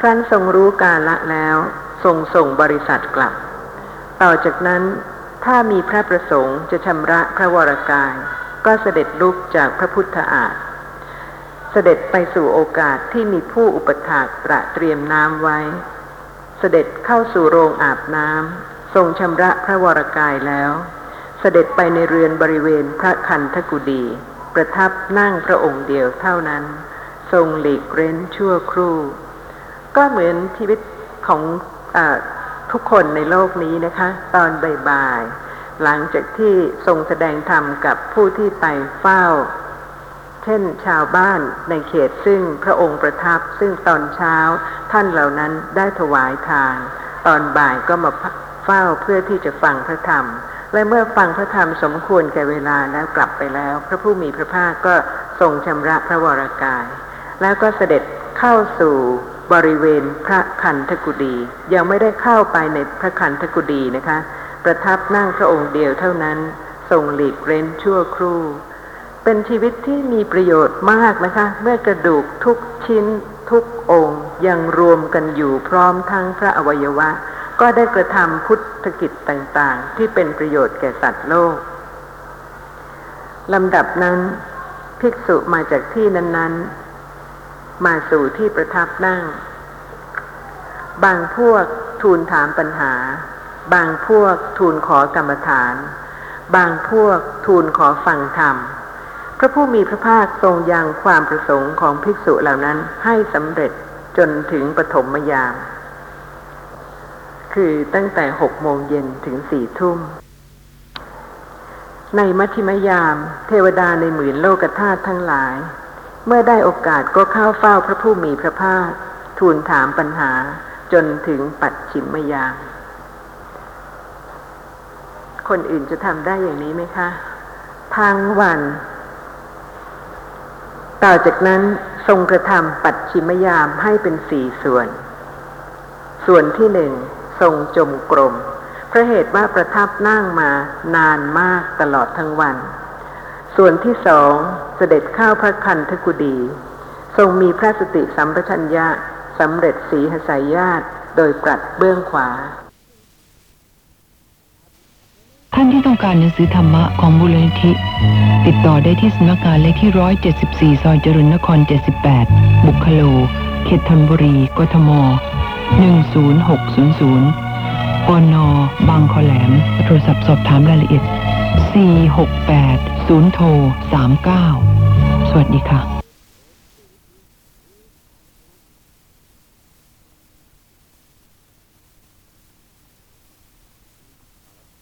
ครั้นทรงรู้กาละแล้ว ทรงส่งบริษัทกลับ ต่อจากนั้น ถ้ามีพระประสงค์จะชำระพระวรกาย ก็เสด็จลุกจากพระพุทธอาฏเสด็จไปสู่โอกาสที่มีผู้อุปถากตระเตรียมน้ำไว้ เสด็จเข้าสู่โรงอาบน้ำทรงชำระพระวรกายแล้ว เสด็จไปในเรือนบริเวณพระคันธกุฎีประทับนั่งพระองค์เดียวเท่านั้น ทรงหลีกเร้นชั่วครู่ ก็เหมือนชีวิตของอ ทุกคนในโลกนี้นะคะ ตอนบ่ายๆหลังจากที่ทรงแสดงธรรมกับผู้ที่ไปเฝ้า เช่นชาวบ้านในเขตซึ่งพระองค์ประทับซึ่งตอนเช้าท่านเหล่านั้นได้ถวายทาน ตอนบ่ายก็มาเฝ้าเพื่อที่จะฟังพระธรรม และเมื่อฟังพระธรรมสมควรแก่เวลาแล้วกลับไปแล้ว พระผู้มีพระภาคก็ทรงชำระพระวรากาย แล้วก็เสด็จเข้าสู่บริเวณพระคันธกุฎียังไม่ได้เข้าไปในพระคันธกุฎีนะคะ ประทับนั่งพระองค์เดียวเท่านั้นทรงหลีกเร้นชั่วครู่ เป็นชีวิตที่มีประโยชน์มากนะคะ เมื่อกระดูกทุกชิ้นทุกองค์ยังรวมกันอยู่พร้อมทั้งพระอวัยวะ ก็ได้กระทำพุทธกิจต่างๆ ที่เป็นประโยชน์แก่สัตว์โลกลำดับนั้น ภิกษุมาจากที่นั้น ๆ มาสู่ที่ประทับนั่ง บางพวกทูลถามปัญหา บางพวกทูลขอกรรมฐาน บางพวกทูลขอฟังธรรม พระผู้มีพระภาคทรงยังความประสงค์ของภิกษุเหล่านั้นให้สำเร็จจนถึงปฐมยาม คือตั้งแต่หกโมงเย็นถึงสี่ทุ่มในมัชฌิมยาม เทวดาในหมื่นโลกธาตุทั้งหลาย เมื่อได้โอกาสก็เข้าเฝ้าพระผู้มีพระภาค ทูลถามปัญหาจนถึงปัดฉิมยามคนอื่นจะทำได้อย่างนี้ไหมคะทั้งวัน ต่อจากนั้นทรงกระทำปัดชิมยามให้เป็นสี่ส่วน ส่วนที่หนึ่งทรงจมกรมพระเหตุว่าประทับนั่งมานานมากตลอดทั้งวัน ส่วนที่สอง สด็จเข้าพระคันธกุฎีทรงมีพระสติสัมปชัญญะสำเร็จสีหสายญาติโดยปรัดเบื้องขวา ท่านที่ต้องการหนังสือธรรมะของมูลนิธิ ติดต่อได้ที่สำนักงานเลขที่ 174 ซอยจริญนคร 78 บุคโล เขตธนบุรี กทม 10600ปนบางคอแหลม โทรศัพท์สอบถามรายละเอียด 468 0โทร39 สวัสดีค่ะ